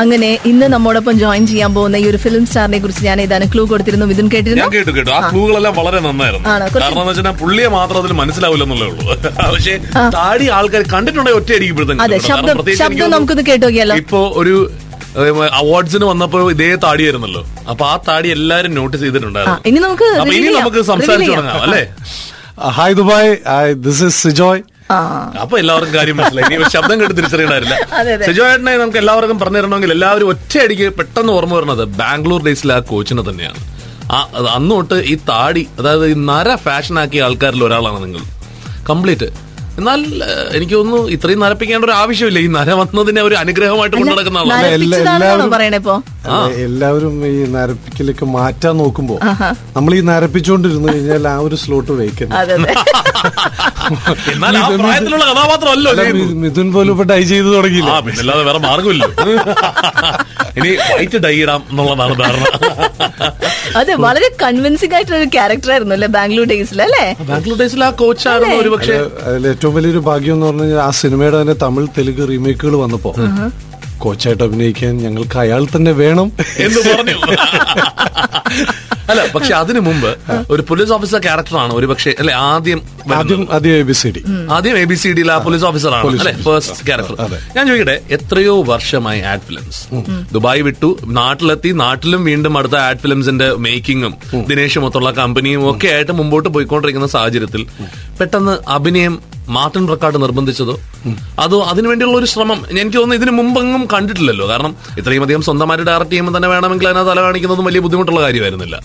അങ്ങനെ ഇന്ന് നമ്മോടൊപ്പം ജോയിൻ ചെയ്യാൻ പോകുന്ന ഈ ഒരു ഫിലിം സ്റ്റാറിനെ കുറിച്ച് ഞാൻ ഏതാണ് ക്ലൂ കൊടുത്തിരുന്നു? മിഥുൻ കേട്ടിരുന്നു? ഞാൻ കേട്ടു കേട്ടു. ആ ക്ലൂകളെല്ലാം വളരെ നന്നായിരുന്നു. ആണോ? കുറച്ച് കാരണം എന്ന് വെച്ചാൽ പുള്ളിയെ മാത്രം അതിൽ മനസ്സിലാവില്ലെന്നുള്ളേ ഉള്ളൂ. പക്ഷേ താടി ആൾക്കാർ കണ്ടിട്ടുണ്ടെങ്കിൽ ഒറ്റ അതെ ശബ്ദം ശബ്ദം നമുക്കൊന്ന് കേട്ടു നോക്കിയാലോ? ഇപ്പൊ ഒരു അവാർഡ്സിന് വന്നപ്പോ ഇതേ താടിയായിരുന്നല്ലോ അപ്പൊ ആ താടി എല്ലാരും നോട്ടീസ് ആ, ചെയ്തിട്ടുണ്ടായിരുന്നു ഇനി നമുക്ക് അപ്പൊ ഇനി ചെയ്യാം. നമുക്ക് reveal സംസാരിച്ചു ചെയ്യാം. തുടങ്ങാം അല്ലേ? Hi Dubai this is Sijoy അപ്പൊ എല്ലാവർക്കും കാര്യം മനസ്സിലായി. ഇനി ശബ്ദം കേട്ട് തിരിച്ചറിയണമായിരുന്നില്ല. സിജോയേട്ടനെ നമുക്ക് എല്ലാവർക്കും പറഞ്ഞു തരണമെങ്കിൽ എല്ലാവരും ഒറ്റയടിക്ക് പെട്ടെന്ന് ഓർമ്മ വരുന്നത് ബാംഗ്ലൂർ ഡേയ്സിലെ ആ കോച്ചിനെ തന്നെയാണ്. ആ അന്നോട്ട് അന്ന് തൊട്ട് ഈ താടി അതായത് ഈ നര ഫാഷൻ ആക്കിയ ആൾക്കാരിൽ ഒരാളാണ് നിങ്ങൾ. കംപ്ലീറ്റ്. എന്നാൽ എനിക്ക് തോന്നുന്നു ഇത്രയും നരപ്പിക്കേണ്ട ഒരു ആവശ്യമില്ല. ഈ നര വന്നതിനെ ഒരു അനുഗ്രഹമായിട്ട് കൊണ്ടു നടക്കുന്ന ആളാണ്. എല്ലാവരും- ഈ നരപ്പിക്കലൊക്കെ മാറ്റാൻ നോക്കുമ്പോ നമ്മൾ ഈ നരപ്പിച്ചുകൊണ്ടിരുന്നു കഴിഞ്ഞാൽ ആ ഒരു സ്ലോട്ട് ചെയ്യുന്നത്. മിഥുൻ പോലും ഇപ്പൊ ഡൈ ചെയ്ത് തുടങ്ങിയില്ല? പിന്നല്ലാതെ വേറെ മാർഗമില്ല ഇനി വൈറ്റ് ഡൈ ഇടാം എന്നുള്ളതാണ് ധാരണ. അതെ വളരെ കൺവിൻസിംഗ് ആയിട്ടുള്ള ഒരു ക്യാരക്ടർ ആയിരുന്നു അല്ലേ ബാംഗ്ലൂർ ഡേയ്സിൽ അല്ലേ? ബാംഗ്ലൂർ ഡേയ്സിൽ ആ കോച്ചായിരുന്നു ഒരു പക്ഷേ അതിൽ ഏറ്റവും വലിയൊരു ഭാഗ്യം എന്ന് പറഞ്ഞു കഴിഞ്ഞാൽ ആ സിനിമയുടെ തന്നെ തമിഴ് തെലുങ്ക് റീമേക്കുകൾ വന്നപ്പോ. കോച്ചായിട്ട് അഭിനയിക്കാൻ ഞങ്ങൾക്ക് അയാൾ തന്നെ വേണം എന്ന് പറഞ്ഞു അല്ല പക്ഷെ അതിനു മുമ്പ് ഒരു പോലീസ് ഓഫീസർ ക്യാരക്ടറാണ് ഒരു പക്ഷേ അല്ലെ ആദ്യം ആദ്യം ആദ്യം എ ബി സി ഡി ആദ്യം എ ബി സി ഡിയിൽ ആ പോലീസ് ഓഫീസറാണ് അല്ലെ ഫസ്റ്റ് ക്യാരക്ടർ ഞാൻ ചോദിക്കട്ടെ എത്രയോ വർഷമായി ആഡ് ഫിലിംസ് ദുബായ് വിട്ടു നാട്ടിലെത്തി നാട്ടിലും വീണ്ടും അടുത്ത ആഡ് ഫിലിംസിന്റെ മേക്കിങ്ങും ദിനേശും മൊത്തമുള്ള കമ്പനിയും ഒക്കെ ആയിട്ട് മുമ്പോട്ട് പോയിക്കൊണ്ടിരിക്കുന്ന സാഹചര്യത്തിൽ പെട്ടെന്ന് അഭിനയം മാർട്ടിൻ റെക്കാർഡ് നിർബന്ധിച്ചതോ? അതോ അതിനുവേണ്ടിയുള്ള ഒരു ശ്രമം? എനിക്ക് തോന്നുന്നു ഇതിനു മുമ്പെങ്ങും കണ്ടിട്ടില്ലല്ലോ. കാരണം ഇത്രയും അധികം സ്വന്തമായിട്ട് ഡയറക്ട് ചെയ്യുമ്പോൾ തന്നെ വേണമെങ്കിൽ അതിനകത്ത് തല കാണിക്കുന്നതും വലിയ ബുദ്ധിമുട്ടുള്ള കാര്യമായിരുന്നില്ല.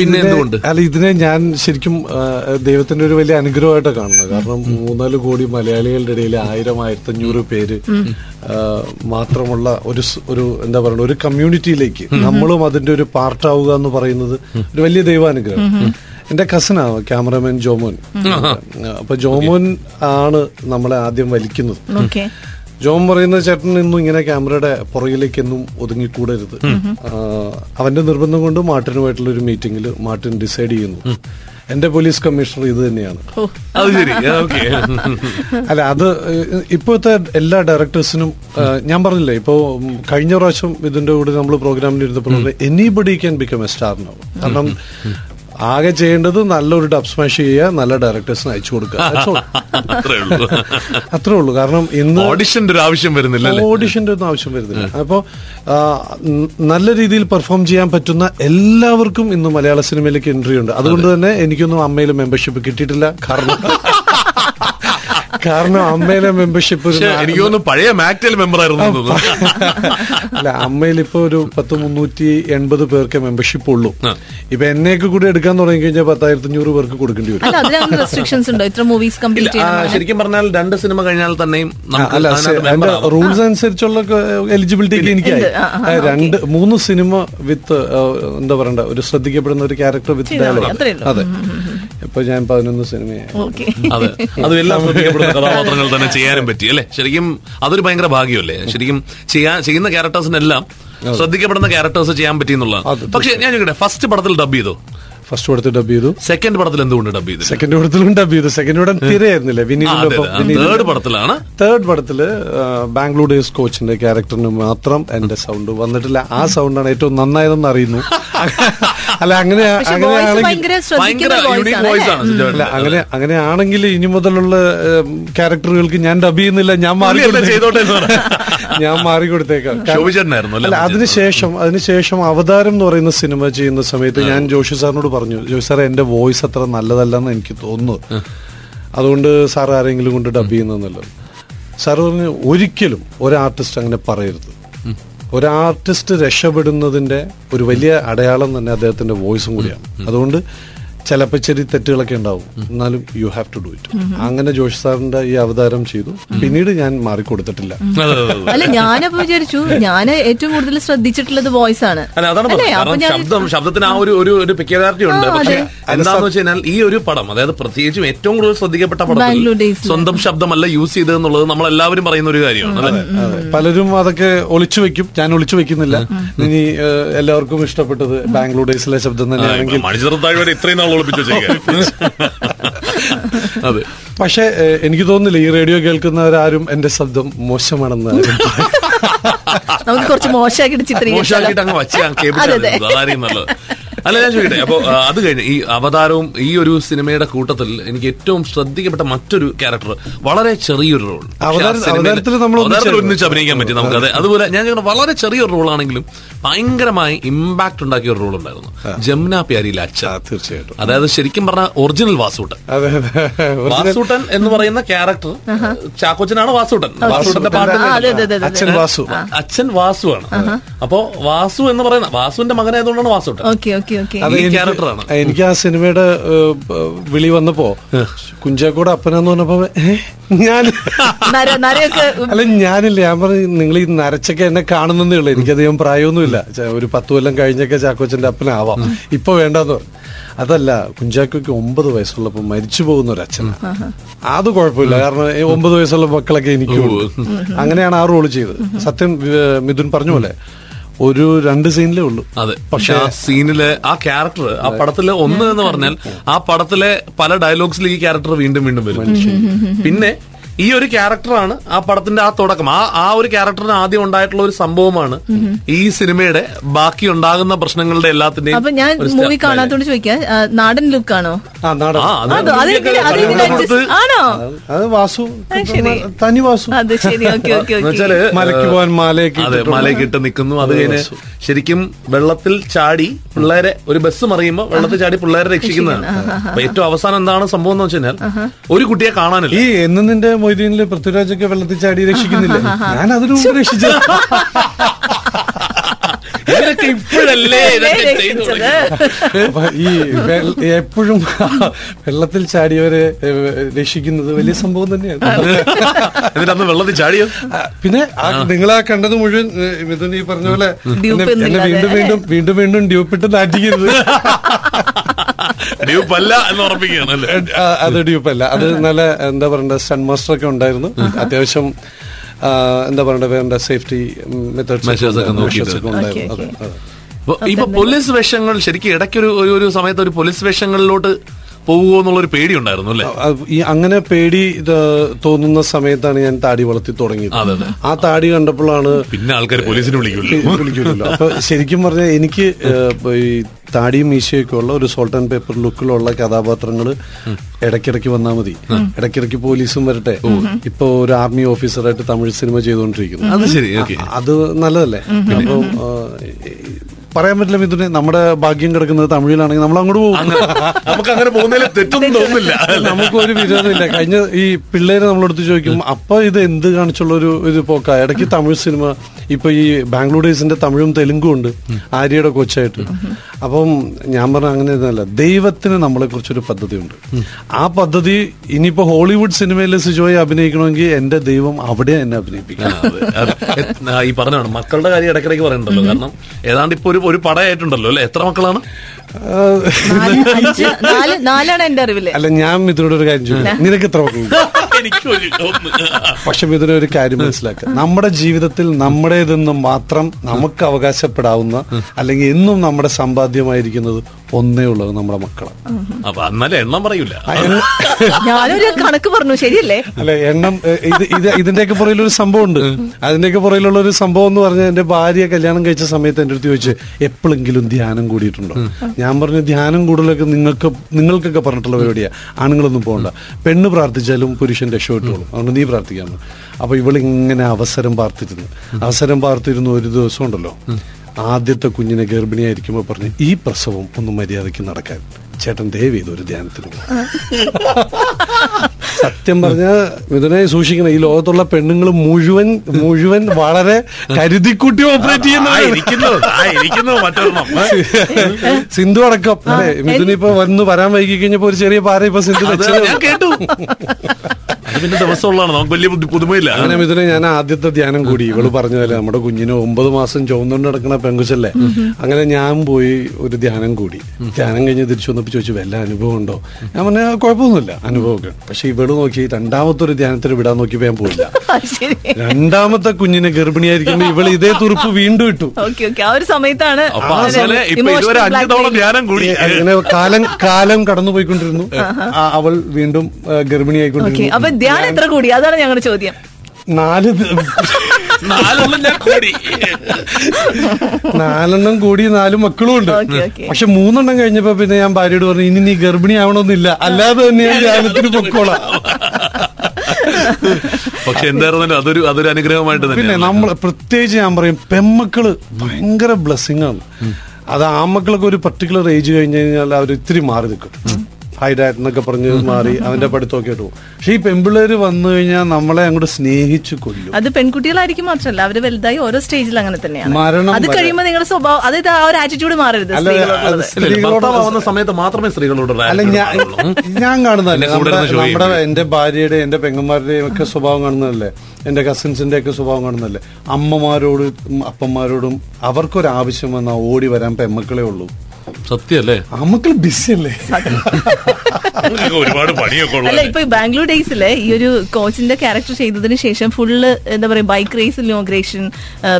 പിന്നെ എന്തുകൊണ്ട്? അല്ല ഇതിനെ ഞാൻ ശരിക്കും ദൈവത്തിന്റെ ഒരു വലിയ അനുഗ്രഹമായിട്ടാണ് കാണുന്നത്. കാരണം മൂന്നാൽ കോടി മലയാളികളുടെ ഇടയിൽ ആയിരം ആയിരത്തഞ്ഞൂറ് പേര് മാത്രമുള്ള ഒരു ഒരു എന്താ പറയുക ഒരു കമ്മ്യൂണിറ്റിയിലേക്ക് നമ്മളും അതിന്റെ ഒരു പാർട്ടാവുക എന്ന് പറയുന്നത് ഒരു വലിയ ദൈവാനുഗ്രഹം. എന്റെ കസിനാണ് ക്യാമറമാൻ ജോമോൻ. അപ്പൊ ജോമോൻ ആണ് നമ്മളെ ആദ്യം വലിക്കുന്നത്. ഓക്കെ ജോൺ പറയുന്ന ചേട്ടൻ ഇന്നും ഇങ്ങനെ ക്യാമറയുടെ പുറകിലേക്കൊന്നും ഒതുങ്ങിക്കൂടരുത്. ആ, അവന്റെ നിർബന്ധം കൊണ്ട് മാർട്ടിനുമായിട്ടുള്ള ഒരു മീറ്റിംഗിൽ മാർട്ടിൻ ഡിസൈഡ് ചെയ്യുന്നു. എന്റെ പോലീസ് കമ്മീഷണർ ഇത് തന്നെയാണ്. അത് ശരി. ഓക്കെ. അല്ല അത് ഇപ്പോഴത്തെ എല്ലാ ഡയറക്ടേഴ്സിനും ഞാൻ പറഞ്ഞില്ലേ ഇപ്പോ കഴിഞ്ഞ പ്രാവശ്യം ഇതിന്റെ കൂടെ നമ്മൾ പ്രോഗ്രാമിൽ ഇരുന്നപ്പോൾ anybody can become a star no കാരണം ആകെ ചെയ്യേണ്ടത് നല്ലൊരു ഡബ് സ്മാഷ് ചെയ്യുക നല്ല ഡയറക്ടേഴ്സിന് അയച്ചു കൊടുക്കുക. അത്രേ ഉള്ളൂ. അത്രേ ഉള്ളൂ. കാരണം ഇന്ന് ഓഡിഷന്റെ ഒരു ആവശ്യം വരുന്നില്ല ഓഡിഷന്റെ ഒന്നും ആവശ്യം വരുന്നില്ല. അപ്പോൾ നല്ല രീതിയിൽ പെർഫോം ചെയ്യാൻ പറ്റുന്ന എല്ലാവർക്കും ഇന്ന് മലയാള സിനിമയിലേക്ക് എൻട്രി ഉണ്ട്. അതുകൊണ്ട് തന്നെ എനിക്കൊന്നും അമ്മയിൽ മെമ്പർഷിപ്പ് കിട്ടിയിട്ടില്ല. കാരണം കാരണം അമ്മയിലെ മെമ്പർഷിപ്പ് എനിക്ക് തോന്നുന്നു പഴയ മാക്ടൽ മെമ്പർ ആയിരുന്നു എന്ന് തോന്നുന്നു. അല്ല അമ്മയിൽ ഇപ്പൊ ഒരു പത്ത് മുന്നൂറ്റി എൺപത് പേർക്ക് മെമ്പർഷിപ്പ് ഉള്ളൂ. ഇപ്പൊ എന്നെയൊക്കെ കൂടി എടുക്കാൻ തുടങ്ങി കഴിഞ്ഞാൽ പത്തായിരത്തി അഞ്ഞൂറ് പേർക്ക് കൊടുക്കേണ്ടി വരും. റെസ്ട്രിക്ഷൻസ് ഉണ്ടോ? ഇത്ര മൂവീസ് ശരിക്കും പറഞ്ഞാൽ രണ്ട് സിനിമ കഴിഞ്ഞാൽ തന്നെയും അല്ല അതിന്റെ റൂൾസ് അനുസരിച്ചുള്ള എലിജിബിലിറ്റി എനിക്കായി രണ്ട് മൂന്ന് സിനിമ വിത്ത് എന്താ പറയണ്ട ഒരു ശ്രദ്ധിക്കപ്പെടുന്ന ഒരു ക്യാരക്ടർ വിത്ത്. ഡയലോഗ് അതെ. ഇപ്പൊ ഞാൻ പതിനൊന്ന് സിനിമയായി. അതെ. അതും എല്ലാം ശ്രദ്ധിക്കപ്പെടുന്ന കഥാപാത്രങ്ങൾ തന്നെ ചെയ്യാനും പറ്റി അല്ലെ? ശരിക്കും അതൊരു ഭയങ്കര ഭാഗ്യമല്ലേ? ശരിക്കും ചെയ്യാൻ ചെയ്യുന്ന ക്യാരക്ടേഴ്സിനെല്ലാം ശ്രദ്ധിക്കപ്പെടുന്ന ക്യാരക്ടേഴ്സ് ചെയ്യാൻ പറ്റി എന്നുള്ളതാണ്. പക്ഷെ ഞാൻ ചോദിക്കട്ടെ ഫസ്റ്റ് പടത്തിൽ ഡബ് ചെയ്തോ? ഫസ്റ്റ് പടത്തിൽ ഡബ് ചെയ്തു. സെക്കൻഡ് പടത്തിൽ എന്തുകൊണ്ട് ഡബ് ചെയ്തു സെക്കൻഡ് പടത്തിലും ഡബ് ചെയ്തു. സെക്കൻഡ് പടം തിരയായിരുന്നില്ല? വിനീതിനൊപ്പം തേർഡ് പടത്തിലാണ്. തേർഡ് പടത്തിൽ ആ, ബാംഗ്ലൂർ ഡേസ് കോച്ചിന്റെ ക്യാരക്ടറിന് മാത്രം എന്റെ സൗണ്ട് വന്നിട്ടില്ല. ആ സൗണ്ടാണ് ഏറ്റവും നന്നായതെന്ന് അറിയുന്നു. അല്ല അങ്ങനെ അങ്ങനെയാണെങ്കിൽ അങ്ങനെ അങ്ങനെയാണെങ്കിൽ ഇനി മുതലുള്ള ക്യാരക്ടറുകൾക്ക് ഞാൻ ഡബ് ചെയ്യുന്നില്ല ഞാൻ മാറി ചെയ്തോട്ടെ. ഞാൻ മാറി കൊടുത്തേക്കാം. അല്ല അതിനുശേഷം അതിനുശേഷം അവതാരം എന്ന് പറയുന്ന സിനിമ ചെയ്യുന്ന സമയത്ത് ഞാൻ ജോഷി സാറിനോട് പറഞ്ഞു ജോഷി സാർ എന്റെ വോയിസ് അത്ര നല്ലതല്ലെന്ന് എനിക്ക് തോന്നുന്നു. അതുകൊണ്ട് സാർ ആരെങ്കിലും കൊണ്ട് ഡബ് ചെയ്യുന്നല്ലോ സാർ പറഞ്ഞു ഒരിക്കലും ഒരു ആർട്ടിസ്റ്റ് അങ്ങനെ പറയരുത്. ഒരു ആർട്ടിസ്റ്റ് രക്ഷപ്പെടുന്നതിന്റെ ഒരു വലിയ അടയാളം തന്നെ അദ്ദേഹത്തിന്റെ വോയിസും കൂടിയാണ്. അതുകൊണ്ട് ചിലപ്പോൾ ചെറിയ തെറ്റുകളൊക്കെ ഉണ്ടാവും. എന്നാലും you have to do it അങ്ങനെ ജോഷി സാറിന്റെ ഈ അവതാരം ചെയ്തു. പിന്നീട് ഞാൻ മാറിക്കൊടുത്തിട്ടില്ല. അല്ല ഞാനപ്പോ വിചാരിച്ചു ഞാൻ ഏറ്റവും കൂടുതൽ ശ്രദ്ധിച്ചിട്ടുള്ളത് വോയിസ് ആണ്. ശബ്ദം ശബ്ദത്തിന് ആ ഒരു ഒരു പെക്യുലാരിറ്റി ഉണ്ട്. പക്ഷെ എന്താന്ന് വെച്ച് കഴിഞ്ഞാൽ ഈ ഒരു പടം അതായത് പ്രത്യേകിച്ചും ഏറ്റവും കൂടുതൽ ശ്രദ്ധിക്കപ്പെട്ട പടം സ്വന്തം ശബ്ദമല്ല യൂസ് ചെയ്തത് എന്നുള്ളത് നമ്മൾ എല്ലാവരും പറയുന്ന ഒരു കാര്യമാണ് പലരും അതൊക്കെ ഒളിച്ചു വെക്കും. ഞാൻ ഒളിച്ചു വെക്കുന്നില്ല. ഇനി എല്ലാവർക്കും ഇഷ്ടപ്പെട്ടത് ബാംഗ്ലൂർ ഡേയ്സിലെ ശബ്ദം തന്നെയാണെങ്കിൽ ഇത്രയും നാൾ ഒളിപ്പിച്ചു അതെ. പക്ഷെ എനിക്ക് തോന്നുന്നില്ല ഈ റേഡിയോ കേൾക്കുന്നവരാരും എന്റെ ശബ്ദം മോശമാണെന്ന് നമുക്ക് കുറച്ച് മോശമാക്കിയിട്ട് ചിത്രീകരിച്ചു മോശമാക്കിയിട്ട് അങ്ങ് വച്ച് അതെ, കേൾപ്പിച്ചാൽ അതെ. നല്ലത്. അല്ല ഞാൻ ചോദിക്കട്ടെ. അപ്പൊ അത് കഴിഞ്ഞ് ഈ അവതാരവും ഈ ഒരു സിനിമയുടെ കൂട്ടത്തിൽ എനിക്ക് ഏറ്റവും ശ്രദ്ധിക്കപ്പെട്ട മറ്റൊരു ക്യാരക്ടർ വളരെ ചെറിയൊരു റോൾ അവതാരത്തിൽ നമ്മൾ ഒന്നിച്ച് അഭിനയിക്കാൻ പറ്റി നമുക്ക്. അതെ അതുപോലെ ഞാൻ ചോദിക്കുന്നത് വളരെ ചെറിയൊരു റോൾ ആണെങ്കിലും ഭയങ്കരമായി ഇമ്പാക്ട് ഉണ്ടാക്കിയ ഒരു റോൾ ഉണ്ടായിരുന്നു. ജമുന പ്യാരിയിലെ അച്ഛ അച്ഛൻ തീർച്ചയായിട്ടും. അതായത് ശരിക്കും പറഞ്ഞ ഒറിജിനൽ വാസൂട്ടൻ. അതെ അതെ. വാസൂട്ടൻ എന്ന് പറയുന്ന ക്യാരക്ടർ ചാക്കോച്ചനാണ് വാസൂട്ടൻ. വാസൂട്ടന്റെ പാട്ട് അച്ഛൻ അതെ അതെ അതെ അതെ. അച്ഛൻ വാസു. ആണ് വാസുവാണ്. അപ്പോ വാസു എന്ന് പറയുന്ന വാസുവിന്റെ മകനായതുകൊണ്ടാണ് വാസുട്ടൻ. ക്യാരക്ടറാണ്. എനിക്ക് ആ സിനിമയുടെ വിളി വന്നപ്പോ കുഞ്ചാക്കോട് അപ്പനെന്ന് പറഞ്ഞപ്പോ ഞാൻ നരയൊക്കെ അല്ല ഞാനില്ല ഞാൻ പറഞ്ഞു നിങ്ങൾ ഈ നരച്ചൊക്കെ എന്നെ കാണുന്നേ ഉള്ളൂ. എനിക്കധികം പ്രായമൊന്നുമില്ല. ഒരു പത്ത് കൊല്ലം കഴിഞ്ഞൊക്കെ ചാക്കോച്ചന്റെ അപ്പനാവാം. ഇപ്പൊ വേണ്ടെന്ന് പറഞ്ഞു. അതല്ല കുഞ്ചാക്കോയ്ക്ക് ഒമ്പത് വയസ്സുള്ളപ്പോ മരിച്ചു പോകുന്ന ഒരു അച്ഛനാണ് അത് കുഴപ്പമില്ല. കാരണം ഒമ്പത് വയസ്സുള്ള മക്കളൊക്കെ എനിക്ക് അങ്ങനെയാണ് ആ റോൾ ചെയ്തത്. സത്യം മിഥുൻ പറഞ്ഞ പോലെ ഒരു രണ്ട് സീനിലേ ഉള്ളൂ. അതെ. പക്ഷെ ആ സീനിൽ ആ ക്യാരക്ടർ ആ പടത്തിൽ ഒന്ന് എന്ന് പറഞ്ഞാൽ ആ പടത്തിലെ പല ഡയലോഗ്സിൽ ഈ ക്യാരക്ടർ വീണ്ടും വീണ്ടും വരും. പിന്നെ ഈ ഒരു ക്യാരക്ടറാണ് ആ പടത്തിന്റെ ആ തുടക്കം. ആ ആ ഒരു ക്യാരക്ടറിന് ആദ്യം ഉണ്ടായിട്ടുള്ള ഒരു സംഭവമാണ് ഈ സിനിമയുടെ ബാക്കി ഉണ്ടാകുന്ന പ്രശ്നങ്ങളുടെ എല്ലാത്തിന്റെയും അപ്പൊ ഞാൻ മൂവി കാണാത്തോണ്ട് ചോദിക്കാം നാടൻ ലുക്ക് ആണോ? ആണോ? അത് വാസു. തനി വാസു. അത് നിൽക്കുന്നു. അത് കഴിഞ്ഞ് ശരിക്കും വെള്ളത്തിൽ ചാടി പിള്ളേരെ ഒരു ബസ് മറിയുമ്പോ വെള്ളത്തിൽ ചാടി പിള്ളേരെ രക്ഷിക്കുന്നതാണ്. അപ്പൊ ഏറ്റവും അവസാനം എന്താണ് സംഭവം എന്ന് വെച്ചാൽ ഒരു കുട്ടിയെ കാണാനില്ല. ഈ എന്ന് നിന്റെ മൊയ്തീനിൽ പൃഥ്വിരാജൊക്കെ വെള്ളത്തിൽ ചാടി രക്ഷിക്കുന്നില്ല? ഞാൻ അതിനു മുമ്പ് ഇപ്പോഴല്ലേ? അപ്പൊ ഈ എപ്പോഴും വെള്ളത്തിൽ ചാടിയവരെ രക്ഷിക്കുന്നത് വലിയ സംഭവം തന്നെയാണ്. എന്നിട്ട് അന്ന് വെള്ളത്തിൽ ചാടിയോ? ആ, പിന്നെ ആ നിങ്ങളാ കണ്ടത് മുഴുവൻ മിഥുൻ ഈ പറഞ്ഞ പോലെ എന്നെ- വീണ്ടും വീണ്ടും വീണ്ടും വീണ്ടും ഡ്യൂപ്പിട്ട് നാട്ടിക്കരുത് ഡ്യൂപ്പല്ല എന്ന് ഉറപ്പിക്കുകയാണ് അല്ലേ? അത് ഡ്യൂപ്പല്ല. അത് നല്ല എന്താ പറയണ്ട സ്റ്റൺ മാസ്റ്റർ ഒക്കെ ഉണ്ടായിരുന്നു. അത്യാവശ്യം എന്താ പറയണ്ട വേണ്ട സേഫ്റ്റി മെത്തേഡ്സ് ഒക്കെ ഉണ്ടായിരുന്നു. ഇപ്പൊ പോലീസ് വേഷങ്ങൾ ശരിക്കും ഇടയ്ക്കൊരു ഒരു ഒരു സമയത്ത് ഒരു പോലീസ് വേഷങ്ങളിലോട്ട് പോകുമോ എന്നുള്ളൊരു പേടി ഉണ്ടായിരുന്നു അല്ലേ ഈ അങ്ങനെ പേടി ഇത് തോന്നുന്ന സമയത്താണ് ഞാൻ താടി വളർത്തി തുടങ്ങിയത്. ആ താടി കണ്ടപ്പോഴാണ് പിന്നെ ആൾക്കാർ പോലീസിനെ വിളിക്കുമല്ലോ. അപ്പൊ ശരിക്കും പറഞ്ഞാൽ എനിക്ക് ഈ താടിയും മീശയൊക്കെ ഉള്ള ഒരു സോൾട്ട് ആൻഡ് പേപ്പർ ലുക്കിലുള്ള കഥാപാത്രങ്ങൾ ഇടയ്ക്കിടയ്ക്ക് വന്നാൽ മതി. ഇടയ്ക്കിടയ്ക്ക് പോലീസും വരട്ടെ. ഇപ്പൊ ഒരു ആർമി ഓഫീസറായിട്ട് തമിഴ് സിനിമ ചെയ്തുകൊണ്ടിരിക്കുന്നു. അത് ശരി അത് നല്ലതല്ലേ? അപ്പം പറയാൻ പറ്റില്ല മിഥുനെ നമ്മുടെ ഭാഗ്യം കിടക്കുന്നത് തമിഴിലാണെങ്കിൽ നമ്മൾ അങ്ങോട്ട് പോകും. നമുക്ക് അങ്ങനെ പോകുന്നതിൽ തെറ്റൊന്നും തോന്നുന്നില്ല. നമുക്ക് ഒരു വിരോധമില്ല കഴിഞ്ഞ ഈ പിള്ളേര് നമ്മളെടുത്ത് ചോദിക്കും അപ്പൊ ഇത് എന്ത് കാണിച്ചുള്ള ഒരു ഇത് പോക്ക? ഇടയ്ക്ക് തമിഴ് സിനിമ ഇപ്പൊ ഈ ബാംഗ്ലൂർ ഡേയ്സിന്റെ തമിഴും തെലുങ്കും ഉണ്ട് ആര്യയുടെ കൊച്ചായിട്ട്. അപ്പം ഞാൻ പറഞ്ഞ അങ്ങനെ ഇതല്ല ദൈവത്തിന് നമ്മളെ കുറിച്ചൊരു പദ്ധതിയുണ്ട് ആ പദ്ധതി ഇനിയിപ്പോ ഹോളിവുഡ് സിനിമയിൽ സിജോയെ അഭിനയിക്കണമെങ്കിൽ എന്റെ ദൈവം അവിടെ എന്നെ അഭിനയിപ്പിക്കണം. ഈ പറഞ്ഞാണ് മക്കളുടെ കാര്യം ഇടയ്ക്കിടയ്ക്ക് പറയണ്ടല്ലോ. കാരണം ഏതാണ്ട് ഇപ്പൊ ഒരു ഒരു പടയായിട്ടുണ്ടല്ലോ അല്ലെ? എത്ര മക്കളാണ്? നാല് അഞ്ച് നാല് നാലാണ് എന്റെ അറിവിൽ. അല്ല ഞാൻ മിഥുനോട് ഒരു കാര്യം ചോദിക്കും. നിനക്ക് എത്ര മക്കളുണ്ട്? എനിക്ക് ഒരു പക്ഷെ ഇതിനെ ഒരു കാര്യം മനസ്സിലാക്കുക നമ്മുടെ ജീവിതത്തിൽ നമ്മുടേതെന്നും മാത്രം നമുക്ക് അവകാശപ്പെടാവുന്ന അല്ലെങ്കിൽ എന്നും നമ്മുടെ സമ്പാദ്യമായിരിക്കുന്നത് ഒന്നേ ഉള്ളത് നമ്മുടെ അപ്പൊ എന്നാലും എണ്ണം പറയൂല. ഞാനൊരു കണക്ക് പറഞ്ഞു ശരിയല്ലേ? അല്ല എണ്ണം ഇത് ഇത് ഇതിന്റെയൊക്കെ പുറകിലൊരു സംഭവം ഉണ്ട് അതിന്റെയൊക്കെ പുറയിലുള്ള ഒരു സംഭവം എന്ന് പറഞ്ഞാൽ എന്റെ ഭാര്യ കല്യാണം കഴിച്ച സമയത്ത് എന്റെ അടുത്ത് ചോദിച്ചു എപ്പോഴെങ്കിലും ധ്യാനം കൂടിയിട്ടുണ്ടോ? ഞാൻ പറഞ്ഞു ധ്യാനം കൂടുതലൊക്കെ നിങ്ങൾക്ക് നിങ്ങൾക്കൊക്കെ പറഞ്ഞിട്ടുള്ള പരിപാടിയാ. ആണുങ്ങളൊന്നും പോകണ്ട പെണ്ണ് പ്രാർത്ഥിച്ചാലും പുരുഷൻ രക്ഷപ്പെട്ടുള്ളൂ അതുകൊണ്ട് നീ പ്രാർത്ഥിക്കാമെന്ന് അപ്പൊ ഇവളിങ്ങനെ അവസരം പാർത്തിരുന്നു. അവസരം പാർത്തിരുന്നു ഒരു ദിവസം ഉണ്ടല്ലോ ആദ്യത്തെ കുഞ്ഞിനെ ഗർഭിണിയായിരിക്കുമ്പോ പറഞ്ഞു ഈ പ്രസവം ഒന്ന് മര്യാദയ്ക്ക് നടക്കാൻ. ചേട്ടൻ ദയവ് ചെയ്ത് ഒരു ധ്യാനത്തിന് സത്യം പറഞ്ഞ മിഥുനെ സൂക്ഷിക്കണം ഈ ലോകത്തുള്ള പെണ്ണുങ്ങൾ മുഴുവൻ മുഴുവൻ വളരെ കരുതിക്കുട്ടി ഓപ്പറേറ്റ് ചെയ്യുന്ന ആ ഇരിക്കുന്നു മറ്റൊരെണ്ണം. സിന്ധു അടക്കം. അല്ലെ മിഥുനിപ്പോ വന്ന് വരാൻ വൈകി കഴിഞ്ഞപ്പോ ഒരു ചെറിയ പാര ഇപ്പൊ സിന്ധു കേട്ടു. അത് പിന്നെ ദിവസമുള്ളതാണ്. നമുക്ക് വലിയ ബുദ്ധി- പുതുമയില്ല. അങ്ങനെ മിഥുനെ ഞാൻ ആദ്യത്തെ ധ്യാനം കൂടി. ഇവൾ പറഞ്ഞതല്ലേ നമ്മുടെ കുഞ്ഞിന് ഒമ്പത് മാസം ചുവന്നുകൊണ്ട് നടക്കുന്ന പെങ്കുച്ചല്ലേ അങ്ങനെ ഞാൻ പോയി ഒരു ധ്യാനം കൂടി. ധ്യാനം കഴിഞ്ഞ് തിരിച്ചു വന്നപ്പോൾ ചോദിച്ചു വല്ല അനുഭവം ഉണ്ടോ? ഞാൻ പറഞ്ഞ കുഴപ്പമൊന്നുമില്ല. അനുഭവമൊക്കെ പക്ഷെ ഇവൾ നോക്കി രണ്ടാമത്തെ ഒരു ധ്യാനത്തിന് വിടാൻ നോക്കിയപ്പോ ഞാൻ പോയില്ല. രണ്ടാമത്തെ കുഞ്ഞിനെ ഗർഭിണിയായിരിക്കുമ്പോ ഇവൾ ഇതേ തുറുപ്പ് വീണ്ടും ഇട്ടു. Okay okay. ആ ഒരു സമയത്താണ് അങ്ങനെ ഇതുവരെ അഞ്ചു തവണ ധ്യാനം കൂടി. അങ്ങനെ കാലം കാലം കടന്നുപോയിക്കൊണ്ടിരുന്നു. അവൾ വീണ്ടും ഗർഭിണിയായിക്കൊണ്ടിരുന്നു. ധ്യാനം എത്ര കൂടി? അതാണ് ഞങ്ങളുടെ ചോദ്യം. നാല് നാലെണ്ണം ഞാൻ കൂടി. നാല് മക്കളും ഉണ്ട്. Okay okay. പക്ഷെ മൂന്നെണ്ണം കഴിഞ്ഞപ്പോ പിന്നെ ഞാൻ ഭാര്യയോട് പറഞ്ഞു ഇനി നീ ഗർഭിണി ആവണമെന്നില്ല അല്ലാതെ തന്നെ ഞാൻ ധ്യാനത്തിന് പൊക്കോളാം. പക്ഷെ എന്തായിരുന്നാലും അതൊരു അതൊരു അനുഗ്രഹമായിട്ട് പിന്നെ നമ്മൾ പ്രത്യേകിച്ച് ഞാൻ പറയും പെമ്മക്കൾ ഭയങ്കര ബ്ലെസ്സിങ് ആണ്. അത് ആമക്കളൊക്കെ ഒരു പർട്ടിക്കുലർ ഏജ് കഴിഞ്ഞ് കഴിഞ്ഞാൽ അവർ ഇത്തിരി മാറി നിൽക്കും. ഹൈ ഡാറ്റ് എന്നൊക്കെ പറഞ്ഞ് മാറി അവന്റെ പഠിത്തമൊക്കെ ഇട്ടു. പോകും പക്ഷെ ഈ പെമ്പിള്ളേര് വന്നു കഴിഞ്ഞാൽ നമ്മളെ അങ്ങോട്ട് സ്നേഹിച്ചു കൊല്ലും. അത് പെൺകുട്ടികളായിരിക്കും മാത്രമല്ല അവർ വലുതായി ഓരോ സ്റ്റേജിൽ അങ്ങനെ തന്നെയാണ്. മരണം അത് കഴിയുമ്പോൾ നിങ്ങളുടെ സ്വഭാവം അതായത് ആ ഒരു ആറ്റിറ്റ്യൂഡ് മാറരുത് സ്ത്രീകളോട് സമയത്ത് മാത്രമേ സ്ത്രീകളോട് അല്ല ഞാൻ. കാണുന്നതല്ലേ നമ്മുടെ. എന്റെ ഭാര്യയുടെ എന്റെ പെങ്ങന്മാരുടെയും ഒക്കെ സ്വഭാവം കാണുന്നതല്ലേ? എന്റെ കസിൻസിന്റെ ഒക്കെ സ്വഭാവം കാണുന്നതല്ലേ? അമ്മമാരോടും അപ്പന്മാരോടും അവർക്കൊരാവശ്യം വന്നാൽ ഓടി വരാൻ പെമ്മക്കളെ ഉള്ളൂ. സത്യല്ലേ? നമുക്ക് ബിസി അല്ലേ ഒരുപാട് പണിയൊക്കെ അല്ല ഇപ്പൊ ബാംഗ്ലൂർ ഡേയ്സിലെ ഈ ഒരു കോച്ചിന്റെ ക്യാരക്ടർ ചെയ്തതിന് ശേഷം ഫുള്ള് എന്താ പറയാ ബൈക്ക് റേസ് ഇനോഗ്രേഷൻ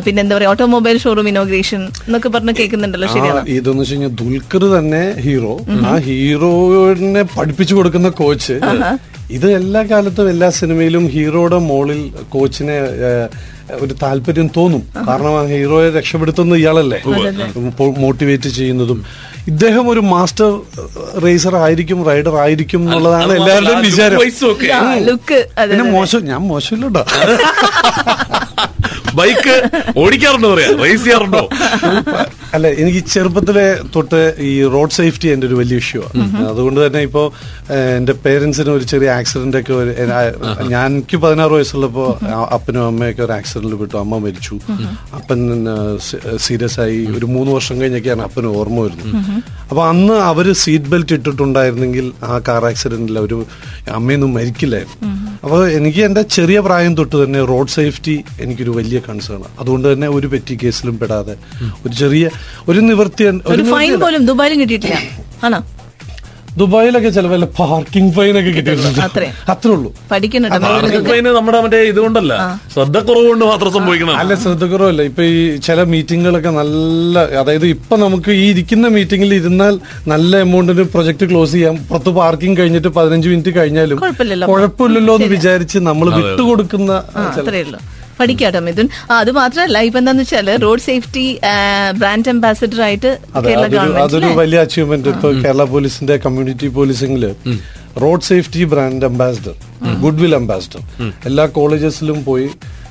പിന്നെ എന്താ പറയാ ഓട്ടോമൊബൈൽ ഷോറൂം ഇനോഗ്രേഷൻ എന്നൊക്കെ പറഞ്ഞ് കേൾക്കുന്നുണ്ടല്ലോ. ശരിയാണ്? ഇതെന്ന് വെച്ച് കഴിഞ്ഞാൽ ദുൽഖർ തന്നെ ഹീറോ ആ ഹീറോനെ പഠിപ്പിച്ചു കൊടുക്കുന്ന കോച്ച് ഇത് എല്ലാ കാലത്തും എല്ലാ സിനിമയിലും ഹീറോയുടെ മോളിൽ കോച്ചിനെ ഒരു താല്പര്യം തോന്നും. കാരണം ആ ഹീറോയെ രക്ഷപ്പെടുത്തുന്ന ഇയാളല്ലേ? മോട്ടിവേറ്റ് ചെയ്യുന്നതും. ഇദ്ദേഹം ഒരു മാസ്റ്റർ റേസർ ആയിരിക്കും റൈഡർ ആയിരിക്കും എന്നുള്ളതാണ് എല്ലാവരുടെയും വിചാരം. പിന്നെ മോശം ഞാൻ മോശമില്ലട്ടോ ബൈക്ക് ഓടിക്കാറുണ്ടോ പറയാ? റേസ് ചെയ്യാറുണ്ടോ? അല്ല എനിക്ക് ചെറുപ്പത്തിലെ തൊട്ട് ഈ റോഡ് സേഫ്റ്റി എന്റെ ഒരു വലിയ ഇഷ്യൂ ആണ്. അതുകൊണ്ട് തന്നെ ഇപ്പോ എന്റെ എന്റെ പേരൻസിന് ഒരു ചെറിയ ആക്സിഡന്റ് ഒക്കെ ഒരു- ഞാൻ എനിക്ക് പതിനാറ് വയസ്സുള്ളപ്പോ അപ്പനും അമ്മയൊക്കെ ഒരു ആക്സിഡന്റിൽ വിട്ടു അമ്മ മരിച്ചു. അപ്പൻ സീരിയസ് ആയി. ഒരു മൂന്ന് വർഷം കഴിഞ്ഞൊക്കെയാണ് അപ്പന് ഓർമ്മ വരുന്നത്. അപ്പൊ അന്ന് അവർ സീറ്റ് ബെൽറ്റ് ഇട്ടിട്ടുണ്ടായിരുന്നെങ്കിൽ ആ കാർ ആക്സിഡന്റിൽ അവർ അമ്മയൊന്നും മരിക്കില്ലായിരുന്നു. അപ്പൊ എനിക്ക് എന്റെ ചെറിയ പ്രായം തൊട്ട് തന്നെ റോഡ് സേഫ്റ്റി എനിക്കൊരു വലിയ കൺസേൺ അതുകൊണ്ട് തന്നെ ഒരു പെറ്റി കേസിലും പെടാതെ ഒരു ചെറിയ ഒരു നിവൃത്തി ഒരു ഫൈൻ പോലും ദുബായിലും കിട്ടിയിട്ടില്ല. ആണോ? ദുബായിലൊക്കെ ചില വല്ല പാർക്കിംഗ് ഫൈൻ ഒക്കെ കിട്ടിയിട്ടുണ്ട്. അത്രേ. ഉള്ളൂ പാർക്കിംഗ് ഫൈൻ നമ്മുടെ മറ്റേ ഇതുകൊണ്ടല്ല. ശ്രദ്ധക്കുറവ് കൊണ്ട് മാത്രം സംഭവിക്കണം അല്ല ശ്രദ്ധക്കുറവല്ല. ഇപ്പൊ ഈ ചില മീറ്റിങ്ങുകളൊക്കെ നല്ല അതായത് ഇപ്പൊ നമുക്ക് ഈ ഇരിക്കുന്ന മീറ്റിംഗിൽ ഇരുന്നാൽ നല്ല എമൗണ്ടിന് പ്രൊജക്ട് ക്ലോസ് ചെയ്യാം. പുറത്ത് പാർക്കിംഗ് കഴിഞ്ഞിട്ട് പതിനഞ്ച് മിനിറ്റ് കഴിഞ്ഞാലും കുഴപ്പമില്ലല്ലോ. എന്ന് വിചാരിച്ച് നമ്മൾ വിട്ടുകൊടുക്കുന്ന ആ, അത്രേ ഉള്ളൂ പഠിക്കാട്ടോ മിഥുൻ. അത് മാത്രമല്ല ഇപ്പൊ എന്താന്ന് വെച്ചാൽ റോഡ് സേഫ്റ്റി ബ്രാൻഡ് അംബാസിഡർ ആയിട്ട് കേരള അതൊരു ഗവൺമെന്റ് അതൊരു വലിയ അച്ചീവ്മെന്റ് ഇപ്പൊ കേരള പോലീസിന്റെ community പോലീസിംഗിൽ road safety brand ambassador goodwill ambassador എല്ലാ കോളേജസിലും പോയി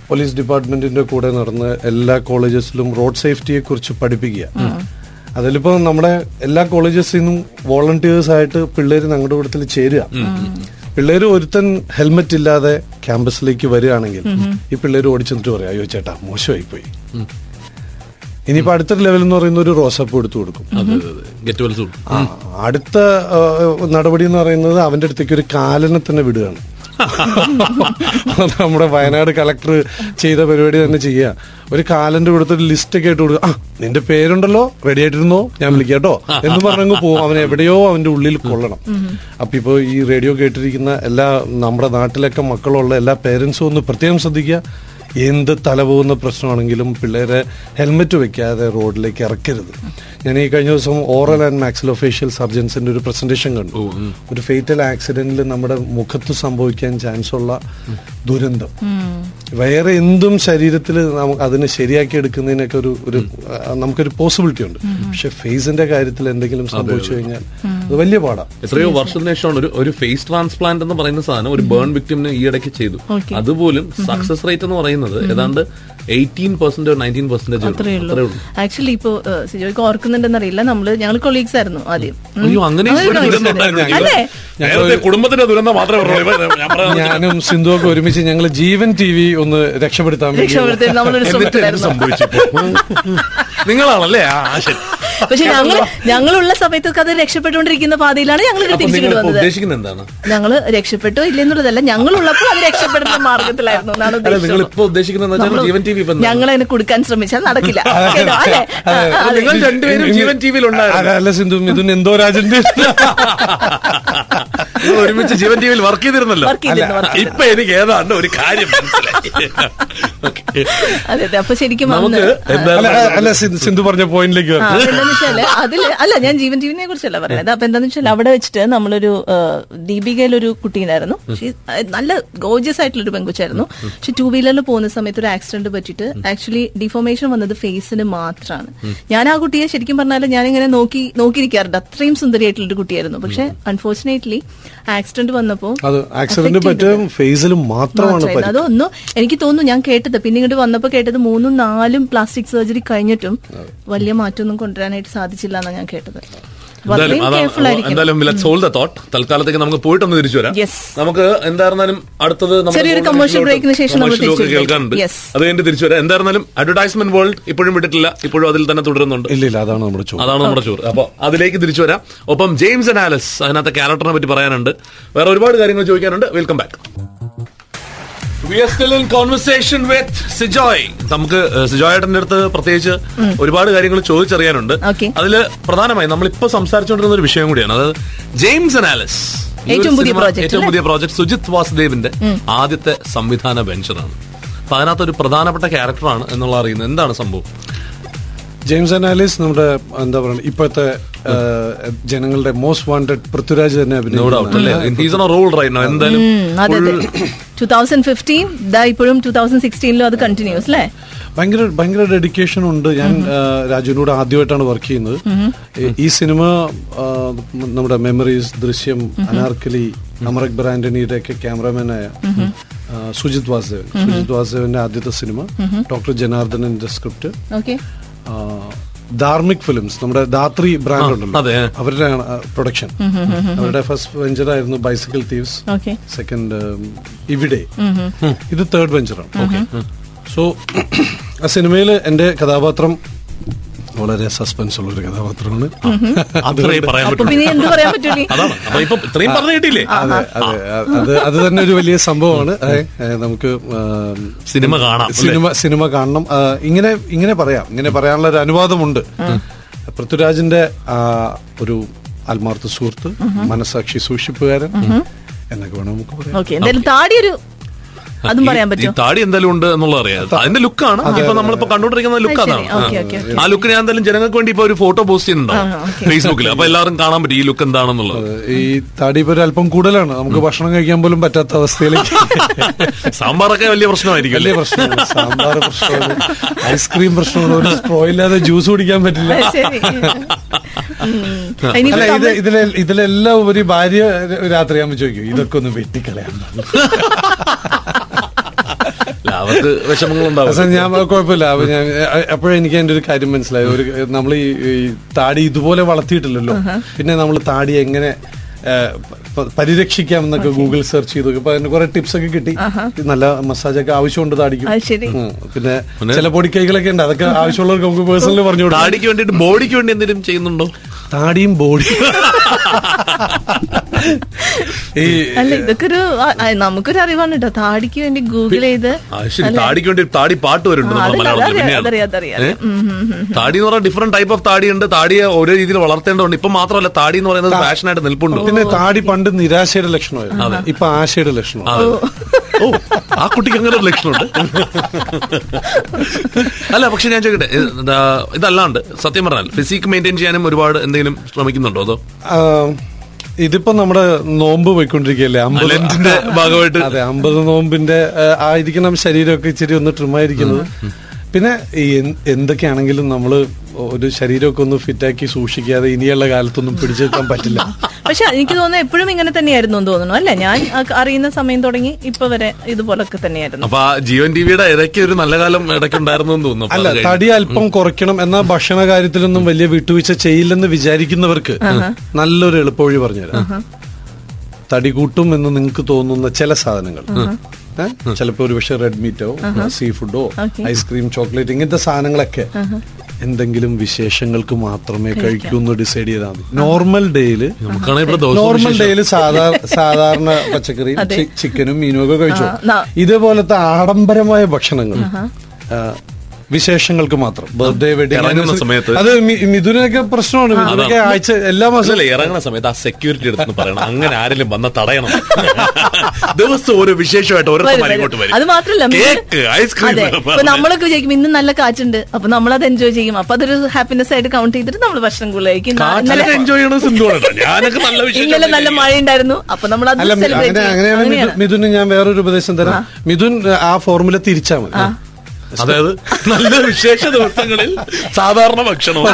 പോലീസ് ഡിപ്പാർട്ട്മെന്റിന്റെ കൂടെ നടന്ന് എല്ലാ കോളേജസിലും റോഡ് സേഫ്റ്റിയെ കുറിച്ച് പഠിപ്പിക്കുക. അതിലിപ്പോ നമ്മുടെ എല്ലാ കോളേജസിൽ നിന്നും വോളണ്ടിയേഴ്സ് ആയിട്ട് പിള്ളേര് ഞങ്ങളുടെ കൂട്ടത്തിൽ ചേരുക. പിള്ളേര് ഒരുത്തൻ ഹെൽമെറ്റ് ഇല്ലാതെ ക്യാമ്പസിലേക്ക് വരികയാണെങ്കിൽ ഈ പിള്ളേർ ഓടിച്ചെന്നിട്ട് പറയാം അയ്യോ ചേട്ടാ മോശമായി പോയി ഇനിയിപ്പോ അടുത്തൊരു ലെവൽ എന്ന് പറയുന്ന ഒരു റോസപ്പ് എടുത്തു കൊടുക്കും. അടുത്ത നടപടി എന്ന് പറയുന്നത് അവന്റെ അടുത്തേക്ക് ഒരു കാലനെ തന്നെ വിടുകയാണ്. നമ്മുടെ വയനാട് കളക്ടർ ചെയ്ത പരിപാടി തന്നെ ചെയ്യുക ഒരു കാലന്റെ കൊടുത്തൊരു ലിസ്റ്റ് ഒക്കെ ആയിട്ട് കൊടുക്കുക ആ നിന്റെ പേരുണ്ടല്ലോ? റെഡി ആയിട്ടിരുന്നോ? ഞാൻ വിളിക്കാം കേട്ടോ. എന്ന് പറഞ്ഞങ്ങ് പോകും അവൻ എവിടെയോ അവന്റെ ഉള്ളിൽ കൊള്ളണം അപ്പൊ ഇപ്പോ ഈ റേഡിയോ കേട്ടിരിക്കുന്ന എല്ലാ നമ്മുടെ നാട്ടിലൊക്കെ മക്കളുള്ള എല്ലാ പേരൻസും ഒന്ന് പ്രത്യേകം ശ്രദ്ധിക്കുക. എന്ത് തല പോകുന്ന പ്രശ്നമാണെങ്കിലും പിള്ളേരെ ഹെൽമെറ്റ് വെക്കാതെ റോഡിലേക്ക് ഇറക്കരുത്. ഞാൻ ഈ കഴിഞ്ഞ ദിവസം ഓറൽ ആൻഡ് മാക്സിലോ ഫേഷ്യൽ സർജൻസിന്റെ ഒരു പ്രസന്റേഷൻ കണ്ടു. ഒരു ഫേറ്റൽ ആക്സിഡന്റിൽ നമ്മുടെ മുഖത്ത് സംഭവിക്കാൻ ചാൻസ് ഉള്ള ദുരന്തം. വേറെ എന്തും ശരീരത്തിൽ നമുക്ക് അതിനെ ശരിയാക്കി എടുക്കുന്നതിനൊക്കെ ഒരു ഒരു നമുക്കൊരു പോസിബിലിറ്റി ഉണ്ട്. പക്ഷെ ഫേസിന്റെ കാര്യത്തിൽ എന്തെങ്കിലും സംഭവിച്ചു കഴിഞ്ഞാൽ അത് വലിയ പാടാണ് എത്രയോ വർഷത്തിന് ശേഷമാണ് ഒരു ഒരു ഫേസ് ട്രാൻസ്പ്ലാന്റ് എന്ന് പറയുന്ന സാധനം ഒരു ബേൺ വിക്ടിമിന് ഈ ഇടയ്ക്ക് ചെയ്തു. അതുപോലും സക്സസ് റേറ്റ് എന്ന് പറയുന്നത് ഏതാണ്ട് എയ്റ്റീൻ പെർസെന്റ് നയന്റീൻ പെർസെന്റേജ് അത്രേ ഉള്ളൂ. ആക്ച്വലി ഇപ്പോ സിജോയ്ക്ക് ഓർക്കുന്നുണ്ടെന്നറിയില്ല. നമ്മൾ ഞങ്ങൾ കൊളീഗ്സ് ആയിരുന്നു ആദ്യം. അയ്യോ അങ്ങനെ കുടുംബത്തിന്റെ ദുരന്തം മാത്രമേ ഞാനും സിന്ധുവൊക്കെ ഒരുമിച്ച് ഞങ്ങൾ ജീവൻ ടി വി ഒന്ന് രക്ഷപ്പെടുത്താൻ വേണ്ടി രക്ഷപ്പെടുത്തി നമ്മളൊരു ശ്രമത്തിലായിരുന്നു സംഭവിച്ചു? നിങ്ങളാണല്ലേ? ആ ശരി. പക്ഷെ ഞങ്ങൾ ഞങ്ങളുള്ള സമയത്തൊക്കെ അത് രക്ഷപ്പെട്ടുകൊണ്ടിരിക്കുന്ന പാതയിലാണ് ഞങ്ങൾ ഉദ്ദേശിക്കുന്നത് എന്താണ്? ഞങ്ങൾ രക്ഷപ്പെട്ടോ ഇല്ലെന്നുള്ളതല്ല ഞങ്ങളുള്ളപ്പോൾ അത് രക്ഷപ്പെടുന്ന മാർഗത്തിലായിരുന്നു എന്നാണ് ഉദ്ദേശിക്കുന്നത്? ഞങ്ങൾ അതിനെ കൊടുക്കാൻ ശ്രമിച്ചാൽ നടക്കില്ല. നിങ്ങൾ രണ്ടുപേരും ജീവൻ ടി വിയിൽ ഉണ്ടായിരുന്നു അല്ല സിന്ധു മിഥുൻ എന്തോ രാജന്റെ ഒരുമിച്ച് ജീവൻ ടി വിയിൽ വർക്ക് ചെയ്തിരുന്നല്ലോ. ഇപ്പൊ എനിക്ക് ഏതാണ്ട് ഒരു കാര്യം. അതെ അപ്പൊ ശരിക്കും അല്ല സിന്ധു- പറഞ്ഞ പോയിന്റിലേക്ക് എന്താന്ന് വെച്ചാൽ അതിൽ അല്ല ഞാൻ ജീവൻ ടിവിനെ കുറിച്ചല്ല പറയുന്നത്. അപ്പൊ എന്താന്ന് വെച്ചാൽ അവിടെ വെച്ചിട്ട് നമ്മളൊരു ദീപികയിൽ ഒരു കുട്ടീനായിരുന്നു. She- നല്ല ഗോജിയസ് ആയിട്ടുള്ള ഒരു പെൺകുട്ടിയായിരുന്നു പക്ഷെ ടൂ വീലറിൽ പോകുന്ന സമയത്ത് ഒരു ആക്സിഡന്റ് പറ്റിയിട്ട് ആക്ച്വലി ഡിഫോർമേഷൻ വന്നത് ഫേസിന് മാത്രമാണ് ഞാൻ ആ കുട്ടിയെ ശരിക്കും പറഞ്ഞാൽ ഞാൻ ഇങ്ങനെ നോക്കി നോക്കിയിരിക്കാറുണ്ട്. അത്രയും സുന്ദരിയായിട്ടുള്ള ഒരു കുട്ടിയായിരുന്നു. പക്ഷെ അൺഫോർച്ചുനേറ്റ്ലി ആക്സിഡന്റ് വന്നപ്പോ അത് ആക്സിഡന്റ് പറ്റും ഫേസിൽ മാത്രമാണ് അതൊന്നും എനിക്ക് തോന്നുന്നു ഞാൻ കേട്ടത്. പിന്നെ ഇങ്ങോട്ട് വന്നപ്പോ കേട്ടത് മൂന്നും നാലും പ്ലാസ്റ്റിക് സർജറി കഴിഞ്ഞിട്ടും വലിയ മാറ്റമൊന്നും കൊണ്ടുവരാനായിട്ട് സാധിച്ചില്ല എന്നാണ് ഞാൻ കേട്ടത്. എന്തായാലും കെയർഫുൾ ആയിരിക്കും എന്തായാലും ലെറ്റ്സ് ഹോൾഡ് ദ തോട്ട് തൽക്കാലത്തേക്ക് നമുക്ക് പോയിട്ടൊന്ന് തിരിച്ചു വരാം. നമുക്ക് എന്തായിരുന്നാലും അടുത്തത് വരും. കേൾക്കാനുണ്ട്. അത് കഴിഞ്ഞ് തിരിച്ചു വരാം. എന്തായിരുന്നാലും അഡ്വർടൈസ്മെന്റ് വേൾഡ് ഇപ്പോഴും വിട്ടിട്ടില്ല. ഇപ്പോഴും അതിൽ തന്നെ തുടരുന്നുണ്ട്. ഇല്ല ഇല്ല അതാണ് നമ്മുടെ ചോറ്. അതാണ് നമ്മുടെ ചോറ്. അപ്പൊ അതിലേക്ക് തിരിച്ചു വരാം. ഒപ്പം ജെയിംസ് ആൻഡ് ആലസ് അതിനകത്തെ ക്യാരക്ടറിനെ പറ്റി പറയാനുണ്ട്. വേറെ ഒരുപാട് കാര്യങ്ങൾ ചോദിക്കാനുണ്ട്. വെൽക്കം ബാക്ക് സിജോയ് നമുക്ക് സിജോയേട്ടന്റെ അടുത്ത് പ്രത്യേകിച്ച് ഒരുപാട് കാര്യങ്ങൾ ചോദിച്ചറിയാനുണ്ട്. അതിൽ അതിൽ പ്രധാനമായി നമ്മളിപ്പോ സംസാരിച്ചുകൊണ്ടിരുന്ന ഒരു വിഷയം കൂടിയാണ്. അതായത് ജെയിംസ് അനാലിസ് ഏറ്റവും പുതിയ ഏറ്റവും പ്രോജക്ട് സുജിത് വാസുദേവിന്റെ ആദ്യത്തെ സംവിധാന വെഞ്ചറാണ് അപ്പൊ അതിനകത്ത് ഒരു പ്രധാനപ്പെട്ട ക്യാരക്ടറാണ് എന്നുള്ള അറിയുന്നത്. എന്താണ് സംഭവം? ജെയിംസ് അനാലിസ് നമ്മുടെ എന്താ പറയുക ഇപ്പോഴത്തെ ജനങ്ങളുടെ മോസ്റ്റ് വാണ്ടഡ് പൃഥ്വിരാജ് തന്നെ ഇപ്പോഴും ടൂ തൗസൻഡ് സിക്സ്റ്റീനിലും അത് കണ്ടിന്യൂസ് അല്ലേ ഭയങ്കര ഭയങ്കര ഡെഡിക്കേഷൻ ഉണ്ട്. ഞാൻ രാജുവിനോട് ആദ്യമായിട്ടാണ് വർക്ക് ചെയ്യുന്നത്. ഈ- സിനിമ നമ്മുടെ മെമ്മറീസ് ദൃശ്യം അനാർക്കലി അമർ അക്ബർ ആന്റണിയുടെ ഒക്കെ ക്യാമറമാനായ സുജിത് വാസുദേവൻ. സുജിത് വാസുദേവന്റെ ആദ്യത്തെ സിനിമ ഡോക്ടർ ജനാർദ്ദനന്റെ സ്ക്രിപ്റ്റ് ഓക്കെ ധാർമിക് ഫിലിംസ് നമ്മുടെ ധാത്രി ബ്രാൻഡ് ഉണ്ടല്ലോ. അവരുടെ പ്രൊഡക്ഷൻ അവരുടെ ഫസ്റ്റ് വെഞ്ചർ ആയിരുന്നു ബൈസിക്കിൾ തീവ്സ് ഓക്കെ സെക്കൻഡ് ഇവിടെ. ഇത് തേർഡ് വെഞ്ചറാണ് സോ ആ സിനിമയിൽ എന്റെ കഥാപാത്രം വളരെ സസ്പെൻസ് ഉള്ള ഒരു കഥാപാത്രമാണ്. അതെ അതെ. തന്നെ ഒരു വലിയ സംഭവമാണ്. നമുക്ക് സിനിമ കാണാം? സിനിമ സിനിമ കാണണം. ഇങ്ങനെ ഇങ്ങനെ പറയാം. ഇങ്ങനെ പറയാനുള്ള ഒരു അനുവാദമുണ്ട്. പൃഥ്വിരാജിന്റെ ആ, ഒരു ആത്മാർത്ഥ സുഹൃത്ത് മനസാക്ഷി സൂക്ഷിപ്പുകാരൻ എന്നൊക്കെ വേണം നമുക്ക് പറയാം ഓക്കെ എന്തായാലും താടി ഒരു അതും പറയാൻ പറ്റും താടി എന്തായാലും ഉണ്ട് എന്നുള്ള അറിയാം. അതിന്റെ ലുക്കാണ്. ഇപ്പൊ നമ്മളിപ്പോ കണ്ടോണ്ടിരിക്കുന്ന ലുക്ക് അതാണ് ഓക്കേ, ഓക്കേ, ഓക്കേ. ആ ലുക്ക് ഞാൻ എന്തായാലും ജനങ്ങൾക്ക് വേണ്ടി ഇപ്പൊ ഒരു ഫോട്ടോ പോസ്റ്റ് ചെയ്യുന്നുണ്ടാവും ഫേസ്ബുക്കിൽ അപ്പൊ എല്ലാവരും കാണാൻ പറ്റും ഈ ലുക്ക് എന്താണെന്നുള്ളത്. ഈ താടി ഇപ്പൊ അല്പം കൂടുതലാണ്. നമുക്ക് ഭക്ഷണം കഴിക്കാൻ പോലും പറ്റാത്ത അവസ്ഥയിലേക്ക്. സാമ്പാറൊക്കെ വലിയ പ്രശ്നമായിരിക്കും വലിയ പ്രശ്നമാണ്. സാമ്പാർ പ്രശ്നമാണ്. ഐസ്ക്രീം പ്രശ്നമാണ്. ഒരു സ്ട്രോ ഇല്ലാതെ ജ്യൂസ് കുടിക്കാൻ പറ്റില്ല. അല്ല ഇത് ഇതിലെ ഇതിലെല്ലാം ഉപരി ഭാര്യ രാത്രി ആകുമ്പോൾ ചോദിക്കും ഇതൊക്കെ ഒന്ന് വെട്ടിക്കളയാൻ അവർക്ക് വിഷമങ്ങളുണ്ടാവും ഞാൻ കുഴപ്പമില്ല. അപ്പൊ ഞാൻ അപ്പോഴേ എനിക്ക് അതിന്റെ ഒരു കാര്യം മനസ്സിലായി. ഒരു നമ്മൾ ഈ താടി ഇതുപോലെ വളർത്തിയിട്ടില്ലല്ലോ. പിന്നെ നമ്മൾ താടി എങ്ങനെ പരിരക്ഷിക്കാം എന്നൊക്കെ ഗൂഗിൾ സെർച്ച് ചെയ്തു. അപ്പൊ അതിന് കുറെ ടിപ്സ് ഒക്കെ കിട്ടി നല്ല മസാജ് ഒക്കെ ആവശ്യമുണ്ട് താടിക്കും. അത് ശരി. പിന്നെ ചില പൊടിക്കൈകളൊക്കെ ഉണ്ട്. അതൊക്കെ ആവശ്യമുള്ളവർക്ക് നമുക്ക് പേഴ്സണലി പറഞ്ഞു കൊടുക്കാം. താടിക്ക് വേണ്ടിട്ട് ബോഡിക്ക് വേണ്ടി എന്തെങ്കിലും ചെയ്യുന്നുണ്ടോ? താടിയും ബോഡി ഈ അല്ല ഇതൊക്കെ ഒരു ആ- ആ, നമുക്കൊരു അറിവാണ് കേട്ടോ താടിക്ക് വേണ്ടി ഗൂഗിൾ ചെയ്ത് താടിക്ക് വേണ്ടി താടി പാട്ട് വരുന്നുണ്ട്. താടി എന്ന് പറഞ്ഞാൽ ഡിഫറെന്റ് ടൈപ്പ് ഓഫ് താടി ഉണ്ട് താടിയെ ഓരോ രീതിയിൽ വളർത്തേണ്ടതുണ്ട്. ഇപ്പൊ മാത്രമല്ല താടി എന്ന് പറയുന്നത് ഫാഷനായിട്ട് നിൽപ്പുണ്ട്. പിന്നെ താടി പണ്ട് നിരാശയുടെ ലക്ഷണമായിരുന്നു. ഇപ്പൊ ആശയുടെ ലക്ഷണം. ഓ ആ കുട്ടിക്ക് അങ്ങനെ ഒരു ലക്ഷണമുണ്ട്. അല്ല പക്ഷെ ഞാൻ ചോദിക്കട്ടെ എന്താ, ഇതല്ലാണ്ട് സത്യം പറഞ്ഞാൽ ഫിസിക് മെയിന്റെയിൻ ചെയ്യാനും ഒരുപാട് എന്തെങ്കിലും ശ്രമിക്കുന്നുണ്ടോ അതോ? ഇതിപ്പോ നമ്മുടെ നോമ്പ് പോയിക്കൊണ്ടിരിക്കുകയല്ലേ അമ്പലത്തിന്റെ ഭാഗമായിട്ട്. അതെ അമ്പത് നോമ്പിന്റെ ആയിരിക്കണം ശരീരമൊക്കെ ഇച്ചിരി ഒന്ന് ട്രിമായിരിക്കുന്നത് പിന്നെ ഈ എന്തൊക്കെയാണെങ്കിലും നമ്മൾ ഒരു ശരീരമൊക്കെ ഒന്ന് ഫിറ്റാക്കി സൂക്ഷിക്കാതെ ഇനിയുള്ള കാലത്തൊന്നും പിടിച്ചെടുക്കാൻ പറ്റില്ല. പക്ഷെ എനിക്ക് തോന്നുന്നു എപ്പോഴും ഇങ്ങനെ തന്നെയായിരുന്നു എന്ന് തോന്നുന്നു അല്ലെ? ഞാൻ അറിയുന്ന സമയം തുടങ്ങി ഇപ്പൊ വരെ ഇതുപോലൊക്കെ തന്നെയായിരുന്നു. അപ്പൊ ആ ജീവൻ ടിവിയുടെ ഇടയ്ക്ക് ഒരു നല്ല കാലം ഇടയ്ക്കുണ്ടായിരുന്നു എന്ന് തോന്നുന്നു അല്ല തടി അല്പം കുറയ്ക്കണം എന്നാൽ ഭക്ഷണ കാര്യത്തിലൊന്നും വലിയ വിട്ടുവീഴ്ച ചെയ്യില്ലെന്ന് വിചാരിക്കുന്നവർക്ക് നല്ലൊരു എളുപ്പവഴി പറഞ്ഞുതരാം. തടി കൂട്ടും എന്ന് നിങ്ങൾക്ക് തോന്നുന്ന ചില സാധനങ്ങൾ. ചിലപ്പോ ഒരുപക്ഷെ റെഡ് മീറ്റോ സീ ഫുഡോ ഐസ്ക്രീം ചോക്ലേറ്റ് ഇങ്ങനത്തെ സാധനങ്ങളൊക്കെ എന്തെങ്കിലും വിശേഷങ്ങൾക്ക് മാത്രമേ കഴിക്കൂ. എന്ന് ഡിസൈഡ് ചെയ്താൽ മതി. നോർമൽ ഡേയിൽ നോർമൽ ഡേയിൽ ഡേയിൽ സാധാരണ പച്ചക്കറിയും ചിക്കനും മീനും ഒക്കെ കഴിച്ചു? ഇതേപോലത്തെ ആഡംബരമായ ഭക്ഷണങ്ങൾ വിശേഷങ്ങൾക്ക് മാത്രം. ബർത്ത്ഡേ വെഡിങ് സമയത്ത്. അത് മിഥുനൊക്കെ പ്രശ്നമാണ്. മിഥുനൊക്കെ ആഴ്ച എല്ലാ മാസവും ഇറങ്ങുന്ന സമയത്ത് ആ സെക്യൂരിറ്റി എടുത്ത് പറയണം. അങ്ങനെ ആരെങ്കിലും വന്ന തടയണം. ദിവസം ഒരു വിശേഷമായിട്ട് ഓരോ ഇങ്ങോട്ട് വരും. അത് മാത്രല്ല കേക്ക് ഐസ്ക്രീം നമ്മളൊക്കെ വിചാരിക്കും ഇന്ന് നല്ല കാറ്റുണ്ട്. അപ്പൊ നമ്മൾ അത് എൻജോയ് ചെയ്യും. അപ്പൊ അതൊരു ഹാപ്പിനെസ് ആയിട്ട് കൗണ്ട് ചെയ്തിട്ട് നമ്മൾ ഭക്ഷണം കൂടുതലായിരിക്കും എൻജോയ് ചെയ്യണത് നല്ല ഇന്നലെ നല്ല വിശേഷം മഴ ഉണ്ടായിരുന്നു. അപ്പൊ നമ്മൾ അത് അങ്ങനെയാണ്. മിഥു- മിഥുന് ഞാൻ വേറൊരു ഉപദേശം തരാം. മിഥുൻ ആ ഫോർമുല തിരിച്ചാൽ മതി. അതായത് നല്ല വിശേഷ ദിവസങ്ങളിൽ സാധാരണ ഭക്ഷണം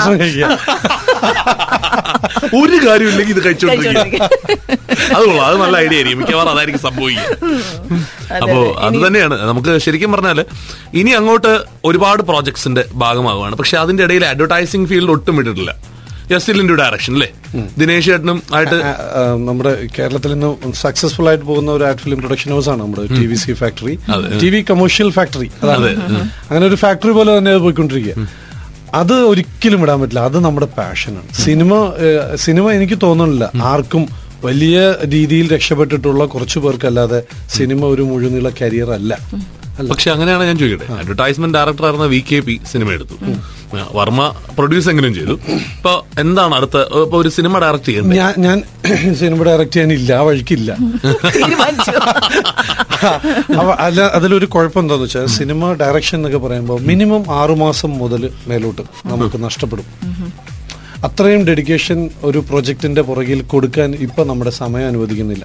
ഒരു കാര്യമില്ലെങ്കിൽ ഇത് കഴിച്ചോണ്ടിരിക്കുക. അത് അത് നല്ല ഐഡിയ ആയിരിക്കും. മിക്കവാറും അതായിരിക്കും സംഭവിക്കുക. അപ്പോ അത്. തന്നെയാണ്. നമുക്ക് ശരിക്കും പറഞ്ഞാൽ ഇനി അങ്ങോട്ട് ഒരുപാട് പ്രോജക്ട്സിന്റെ ഭാഗമാകുവാണ് പക്ഷെ അതിന്റെ ഇടയിൽ അഡ്വർടൈസിംഗ് ഫീൽഡ് ഒട്ടും വിട്ടിട്ടില്ല യസ്റ്റിലിന്റെ ഡയറക്ഷൻ അല്ലേ ദിനേശ് ചേട്ടനും ആയിട്ട് നമ്മുടെ കേരളത്തിൽ നിന്ന് സക്സസ്ഫുൾ ആയിട്ട് പോകുന്ന ഒരു ആർട്ട് ഫിലിം പ്രൊഡക്ഷൻ ഹൗസ് ആണ് നമ്മുടെ T V C factory T V commercial factory അതാണ്. അങ്ങനെ ഒരു ഫാക്ടറി പോലെ തന്നെ അത് പോയിക്കൊണ്ടിരിക്കുക. അത് ഒരിക്കലും ഇടാൻ പറ്റില്ല. അത് നമ്മുടെ പാഷനാണ് സിനിമ സിനിമ എനിക്ക് തോന്നുന്നില്ല. ആർക്കും വലിയ രീതിയിൽ രക്ഷപ്പെട്ടിട്ടുള്ള കുറച്ചു പേർക്കല്ലാതെ സിനിമ ഒരു മുഴുനീള കരിയർ അല്ല. പക്ഷെ അങ്ങനെയാണ് ഞാൻ ചോദിക്കട്ടെ. അഡ്വർടൈസ്മെന്റ് ഡയറക്ടർ ആയിരുന്ന വി കെ പി സിനിമ എടുത്തു. വർമ്മ പ്രൊഡ്യൂസ് എങ്ങനെയും ചെയ്തു. ഇപ്പൊ എന്താണ് അടുത്ത ഇപ്പൊ ഒരു സിനിമ ഡയറക്ട് ചെയ്യുന്നത് ഞാൻ ഞാൻ സിനിമ ഡയറക്ട് ചെയ്യാനില്ല ആ വഴിക്കില്ല. അല്ല അതിലൊരു കുഴപ്പം എന്താന്ന് വെച്ചാൽ സിനിമ ഡയറക്ഷൻ എന്നൊക്കെ പറയുമ്പോൾ മിനിമം ആറുമാസം മുതൽ മേലോട്ട് നമുക്ക് നഷ്ടപ്പെടും. അത്രയും ഡെഡിക്കേഷൻ ഒരു പ്രൊജക്ടിന്റെ പുറകിൽ കൊടുക്കാൻ ഇപ്പൊ നമ്മുടെ സമയം അനുവദിക്കുന്നില്ല.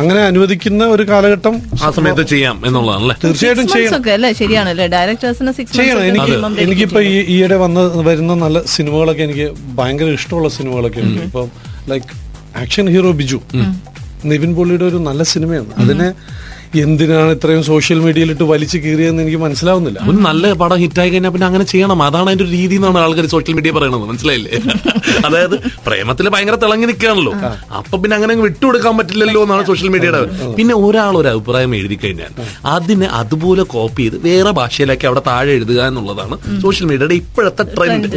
അങ്ങനെ അനുവദിക്കുന്ന ഒരു കാലഘട്ടം ആ സമയത്ത് ചെയ്യാം എന്നുള്ളതാണല്ലേ? തീർച്ചയായിട്ടും Six ചെയ്യണം. ഒക്കെ അല്ലേ? ശരിയാണല്ലേ? ഡയറക്ടേഴ്സിന് സിക്സ് ചെയ്യണം. എനിക്ക് എനിക്കിപ്പോ ഈ ഈയിടെ വന്ന് വരുന്ന നല്ല സിനിമകളൊക്കെ എനിക്ക് ഭയങ്കര ഇഷ്ടമുള്ള സിനിമകളൊക്കെ ഉണ്ട്. ഇപ്പം like action hero Biju. Nivin പോളിയുടെ ഒരു നല്ല സിനിമയാണ്. അതിനെ എന്തിനാണ് ഇത്രയും സോഷ്യൽ മീഡിയയിലിട്ട് വലിച്ചു കീറിയെന്ന് എനിക്ക് മനസ്സിലാവുന്നില്ല. ഒരു നല്ല പടം ഹിറ്റായി കഴിഞ്ഞാൽ പിന്നെ അങ്ങനെ ചെയ്യണം. അതാണ് അതിന്റെ ഒരു രീതി എന്നാണ് ആൾക്കാർ സോഷ്യൽ മീഡിയ പറയണത്. മനസ്സിലായില്ലേ? അതായത് പ്രേമത്തിൽ ഭയങ്കര തിളങ്ങി നിൽക്കുകയാണല്ലോ. അപ്പൊ പിന്നെ അങ്ങനെ അങ്ങ് വിട്ടുകൊടുക്കാൻ പറ്റില്ലല്ലോ എന്നാണ് സോഷ്യൽ മീഡിയയുടെ പിന്നെ ഒരാൾ ഒരു അഭിപ്രായം എഴുതി കഴിഞ്ഞാൽ അതിനെ അതുപോലെ കോപ്പി ചെയ്ത് വേറെ ഭാഷയിലാക്കി അവിടെ താഴെ എഴുതുക എന്നുള്ളതാണ് സോഷ്യൽ മീഡിയയുടെ ഇപ്പോഴത്തെ ട്രെൻഡ്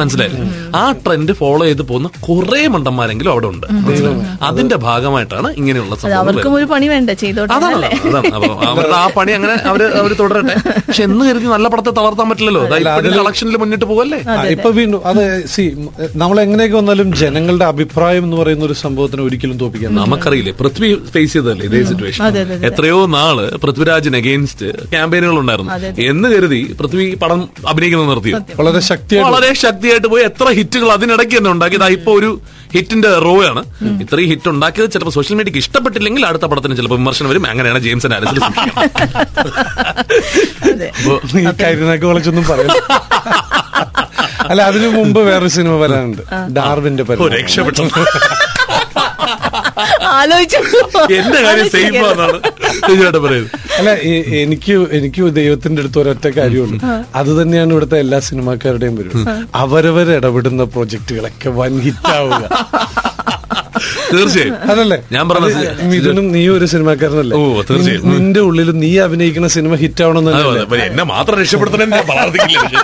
മനസ്സിലായില്ലേ? ആ ട്രെൻഡ് ഫോളോ ചെയ്ത് പോകുന്ന കുറെ മണ്ടന്മാരെങ്കിലും അവിടെ ഉണ്ട്. അതിന്റെ ഭാഗമായിട്ടാണ് ഇങ്ങനെയുള്ള സംഭവങ്ങൾ അവർക്കും ഒരു പണി വേണ്ട? ചെയ്തോട്ടെ. അതാണ് അല്ലേ അപ്പൊ അവരുടെ ആ പണി അങ്ങനെ അവർ അവർ തുടരട്ടെ. പക്ഷെ എന്ന് കരുതി നല്ല പടത്തെ തളർത്താൻ പറ്റില്ലല്ലോ. കളക്ഷനിൽ മുന്നിട്ട് പോകല്ലേ ഇപ്പൊ വീണ്ടും അത് സി നമ്മൾ എങ്ങനെയൊക്കെ വന്നാലും ജനങ്ങളുടെ അഭിപ്രായം എന്ന് പറയുന്ന ഒരു സംഭവത്തിന് ഒരിക്കലും തോപ്പിക്കാൻ നമുക്കറിയില്ലേ പൃഥ്വി ഫേസ് ചെയ്തല്ലേ ഇതേ സിറ്റുവേഷൻ. എത്രയോ നാൾ പൃഥ്വിരാജിന് അഗെയിൻസ്റ്റ് ക്യാമ്പയിനുകൾ ഉണ്ടായിരുന്നു എന്ന് കരുതി പൃഥ്വി പടം അഭിനയിക്കുന്നത് നിർത്തി. വളരെ ശക്തിയായിട്ട് വളരെ ശക്തിയായിട്ട് പോയി എത്ര ഹിറ്റുകൾ അതിനിടയ്ക്ക് തന്നെ ഉണ്ടാക്കി. ഇപ്പൊ ഒരു ഹിറ്റിന്റെ റോയാണ് ആണ്. ഇത്രയും ഹിറ്റ് ഉണ്ടാക്കിയത് ചിലപ്പോൾ സോഷ്യൽ മീഡിയക്ക് ഇഷ്ടപ്പെട്ടില്ലെങ്കിൽ അടുത്ത പടത്തിന് ചിലപ്പോൾ വിമർശനം വരും. അങ്ങനെയാണ് ജെയിംസൺ ആരിസിൽ അതെ. ഈ പറയാം. അല്ല അതിനു മുമ്പ് വേറൊരു സിനിമ വരാനുണ്ട്. ഡാർവിന്റെ. രക്ഷപ്പെട്ടു. എന്റെ കാര്യം ആണെന്നാണ് അല്ല എനിക്ക് എനിക്ക് ദൈവത്തിന്റെ അടുത്ത് ഒരൊറ്റ കാര്യമുണ്ട്. അത് തന്നെയാണ് ഇവിടുത്തെ എല്ലാ സിനിമാക്കാരുടെയും വരും അവരവർ ഇടപെടുന്ന പ്രൊജക്ടുകളൊക്കെ വൻ ഹിറ്റ് ആവുക തീർച്ചയായും. അതല്ലേ? ഞാൻ പറഞ്ഞ അത് മിഥുനും നീ ഒരു സിനിമാക്കാരനല്ലേ? ഓ, തീർച്ചയായും. നിന്റെ ഉള്ളിൽ നീ അഭിനയിക്കുന്ന സിനിമ ഹിറ്റ് ആവണമെന്ന്. എന്നെ മാത്രം രക്ഷപ്പെടുത്തണേ പ്രാർത്ഥിക്കില്ല.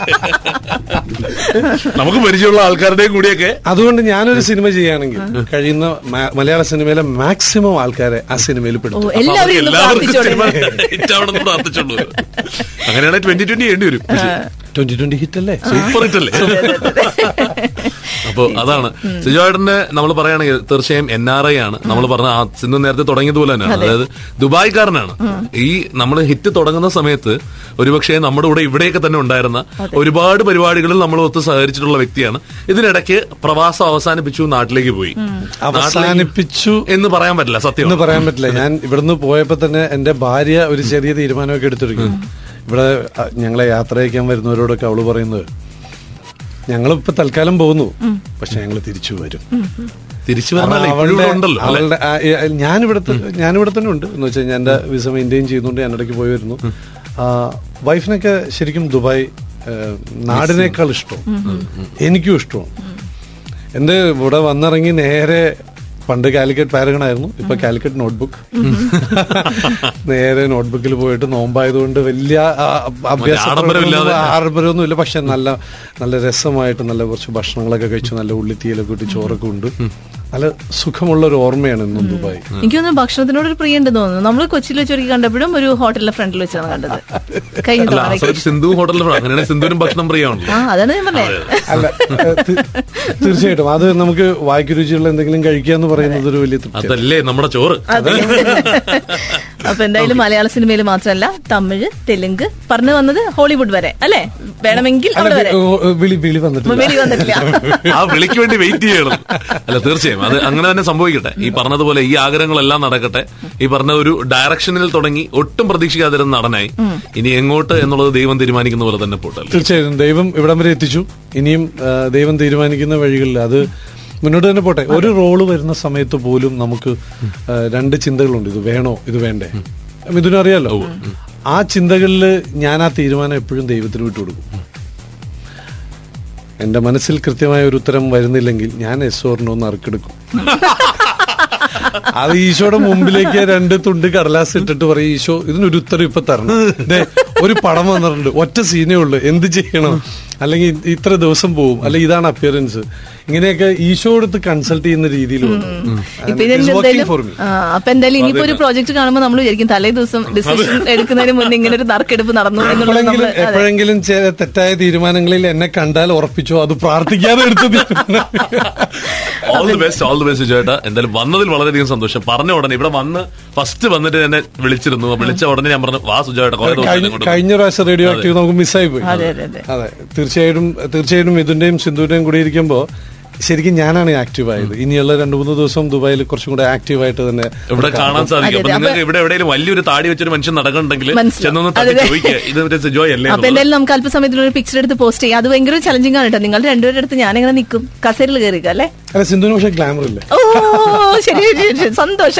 നമുക്ക് പരിചയമുള്ള ആൾക്കാരുടെയും കൂടിയൊക്കെ. അതുകൊണ്ട് ഞാനൊരു സിനിമ ചെയ്യുകയാണെങ്കിൽ കഴിയുന്ന മലയാള സിനിമയിലെ മാക്സിമം ആൾക്കാരെ ആ സിനിമയിൽ പെടുത്തും. എല്ലാവരും പ്രാർത്ഥിച്ചുള്ളൂ. അങ്ങനെയാണെങ്കിൽ ട്വന്റി ട്വന്റി ചെയ്യേണ്ടി വരും. ട്വന്റി ട്വന്റി ഹിറ്റ് അല്ലേ സൂപ്പർ ഹിറ്റ് അല്ലേ അപ്പൊ അതാണ്. സിജോയിഡിന്റെ നമ്മൾ പറയുകയാണെങ്കിൽ തീർച്ചയായും എൻ ആർ ഐ ആണ്. നമ്മൾ പറഞ്ഞ ആ സിന്ധു നേരത്തെ തുടങ്ങിയതുപോലെ തന്നെയാണ്. അതായത് ദുബായ്ക്കാരനാണ്. ഈ നമ്മൾ ഹിറ്റ് തുടങ്ങുന്ന സമയത്ത് ഒരുപക്ഷെ നമ്മുടെ കൂടെ ഇവിടെയൊക്കെ തന്നെ ഉണ്ടായിരുന്ന ഒരുപാട് പരിപാടികളിൽ നമ്മൾ ഒത്ത് സഹകരിച്ചിട്ടുള്ള വ്യക്തിയാണ്. ഇതിനിടയ്ക്ക് പ്രവാസം അവസാനിപ്പിച്ചു നാട്ടിലേക്ക് പോയി. അവസാനിപ്പിച്ചു എന്ന് പറയാൻ പറ്റില്ല സത്യം എന്ന് പറയാൻ പറ്റില്ല. ഞാൻ ഇവിടുന്ന് പോയപ്പോ തന്നെ എന്റെ ഭാര്യ ഒരു ചെറിയ തീരുമാനമൊക്കെ എടുത്തിരിക്കും ഇവിടെ ഞങ്ങളെ യാത്ര അയക്കാൻ വരുന്നവരോടൊക്കെ അവൾ പറയുന്നത് ഞങ്ങളിപ്പോ തൽക്കാലം പോകുന്നു പക്ഷെ ഞങ്ങൾ തിരിച്ചു വരും. തിരിച്ചു അവളുടെ ഞാനിവിടെ ഞാനിവിടെ തന്നെ ഉണ്ട്. എന്ന് വെച്ചാൽ ഞാൻ എന്റെ വിസ മെയിന്റെയിൻ ചെയ്യുന്നുണ്ട് ഞാൻ ഇടയ്ക്ക് പോയി വരുന്നു. വൈഫിനൊക്കെ ശരിക്കും ദുബായ് നാടിനേക്കാൾ ഇഷ്ടവും എനിക്കും ഇഷ്ടവും എന്റെ ഇവിടെ വന്നിറങ്ങി നേരെ പണ്ട് കാലിക്കറ്റ് പാരഗൺ ആയിരുന്നു ഇപ്പൊ കാലിക്കറ്റ് നോട്ട്ബുക്ക്. നേരെ നോട്ട്ബുക്കിൽ പോയിട്ട് നോമ്പായതുകൊണ്ട് വലിയ ആഡംബരമൊന്നും ഇല്ല. പക്ഷെ നല്ല നല്ല രസമായിട്ട് നല്ല കുറച്ച് ഭക്ഷണങ്ങളൊക്കെ കഴിച്ചു നല്ല ഉള്ളിത്തീലൊക്കെ ഇട്ട് ചോറൊക്കെ ഉണ്ട്. നല്ല സുഖമുള്ള ഒരു ഓർമ്മയാണ് ഇന്നും ദുബായ്. എനിക്ക് തോന്നുന്നു ഭക്ഷണത്തിനോട് ഒരു പ്രിയ ഉണ്ടെന്ന് തോന്നുന്നു. നമ്മൾ കൊച്ചിയിൽ വെച്ചൊരിക്കൽ കണ്ടപ്പോഴും ഒരു ഹോട്ടലിന്റെ ഫ്രണ്ടിൽ വെച്ചാണ് കണ്ടത്. കഴിഞ്ഞ സിന്ധു ഹോട്ടലിന്റെ അങ്ങനെയാണ് സിന്ധുവിനും ഭക്ഷണം പ്രിയാണ് ആ അതാണ് ഞാൻ പറഞ്ഞത് തീർച്ചയായിട്ടും. അത് നമുക്ക് വായിക്കുരുചിയുള്ള എന്തെങ്കിലും കഴിക്കുക എന്ന് പറയുന്നത് ഒരു വലിയ തൃപ്തി അതല്ലേ നമ്മുടെ ചോറ്. അപ്പൊ എന്തായാലും മലയാള സിനിമയിൽ മാത്രമല്ല തമിഴ് തെലുങ്ക് പറഞ്ഞു വന്നത് ഹോളിവുഡ് വരെ അല്ലെ? വേണമെങ്കിൽ അവിടെ വരെ. വിളി വിളി വന്നിട്ടില്ല. ആ വിളിക്ക് വേണ്ടി വെയിറ്റ് ചെയ്യണം. അല്ല തീർച്ചയായും. അത് അങ്ങനെ തന്നെ സംഭവിക്കട്ടെ. ഈ പറഞ്ഞതുപോലെ ഈ ആഗ്രഹങ്ങളെല്ലാം നടക്കട്ടെ. ഈ പറഞ്ഞ ഒരു ഡയറക്ഷനിൽ തുടങ്ങി ഒട്ടും പ്രതീക്ഷിക്കാതിരുന്ന നടനായി ഇനി എങ്ങോട്ട് എന്നുള്ളത് ദൈവം തീരുമാനിക്കുന്ന പോലെ തന്നെ പോട്ടെ. തീർച്ചയായും ദൈവം ഇവിടം വരെ എത്തിച്ചു. ഇനിയും ദൈവം തീരുമാനിക്കുന്ന വഴികളിൽ അത് മുന്നോട്ട് തന്നെ പോട്ടെ. ഒരു റോൾ വരുന്ന സമയത്ത് പോലും നമുക്ക് രണ്ട് ചിന്തകളുണ്ട്. ഇത് വേണോ? ഇത് വേണ്ടേ? മിഥുനും അറിയാലോ? ആ ചിന്തകളിൽ ഞാൻ ആ തീരുമാനം എപ്പോഴും ദൈവത്തിന് വിട്ടുകൊടുക്കും എന്റെ മനസ്സിൽ കൃത്യമായ ഒരു ഉത്തരം വരുന്നില്ലെങ്കിൽ ഞാൻ എസ് ഒന്ന് അറുക്കെടുക്കും. അത് ഈശോയുടെ മുമ്പിലേക്ക് രണ്ട് തുണ്ട് കടലാസ് ഇട്ടിട്ട് പറയും ഈശോ ഇതിനൊരു ഉത്തരം ഇപ്പൊ തരണം. ഒരു പടം വന്നിട്ടുണ്ട്. ഒറ്റ സീനേ ഉള്ളു. എന്ത് ചെയ്യണം? അല്ലെങ്കിൽ ഇത്ര ദിവസം പോവും. അല്ലെങ്കിൽ ഇതാണ് അപ്പിയറൻസ് ഇങ്ങനെയൊക്കെ ഈശോ എടുത്ത് കൺസൾട്ട് ചെയ്യുന്ന രീതിയിൽ അപ്പൊ എന്തായാലും ഇനിയിപ്പോ ഒരു പ്രോജക്ട് കാണുമ്പോൾ നമ്മൾ വിചാരിക്കും തലേ ദിവസം ഡിസിഷൻ എടുക്കുന്നതിന് മുന്നേ ഇങ്ങനെ ഒരു നറുക്കെടുപ്പ് നടന്നു എന്നുള്ളത് എപ്പോഴെങ്കിലും ചില തെറ്റായ തീരുമാനങ്ങളിൽ എന്നെ കണ്ടാൽ ഉറപ്പിച്ചോ? അത് പ്രാർത്ഥിക്കാതെ എടുത്തത് all the best all the best ചേട്ടാ. എന്തായാലും വന്നതിൽ വളരെയധികം സന്തോഷം. പറഞ്ഞ ഉടനെ ഇവിടെ വന്ന് ഫസ്റ്റ് വന്നിട്ട് എന്നെ വിളിച്ചിരുന്നു. വിളിച്ച ഉടനെ ഞാൻ പറഞ്ഞു വാ സുജേട്ടാ കുറെ ദിവസം കഴിഞ്ഞ പ്രാവശ്യം റേഡിയോ ആക്റ്റീവ് നമുക്ക് മിസ്സായി പോയി. അതെ അതെ അതെ. അതെ. തീർച്ചയായിട്ടും തീർച്ചയായിട്ടും ഇതിന്റെയും സിന്ധുവിന്റെയും കൂടി ഇരിക്കുമ്പോൾ ശരിക്കും ഞാനാണ് ആക്റ്റീവ് ആയത്. ഇനിയുള്ള രണ്ടു മൂന്ന് ദിവസം ദുബായിൽ കുറച്ചും കൂടെ ആക്റ്റീവ് ആയിട്ട് തന്നെ ഇവിടെ കാണാൻ സാധിക്കും. നിങ്ങൾക്ക് ഇവിടെ എവിടെയെങ്കിലും വലിയൊരു താടി വെച്ചൊരു മനുഷ്യൻ അപ്പൊ എന്നുള്ളത്. എന്തായാലും നമുക്ക് അല്പസമയത്തിനൊരു പിക്ചർ എടുത്ത് പോസ്റ്റ് ചെയ്യാം. അത് ഭയങ്കര ചലഞ്ചിങ് ആണ് കേട്ടോ. നിങ്ങൾ രണ്ടുപേരുടെ അടുത്ത് ഞാനിങ്ങനെ നിൽക്കും. കസേരയിൽ കയറിക്കുക അല്ലേ? അല്ല സിന്ധുവിന് പക്ഷേ ഗ്ലാമർ ഇല്ല? ഓ ശരി ശരി, ശരി. സന്തോഷം.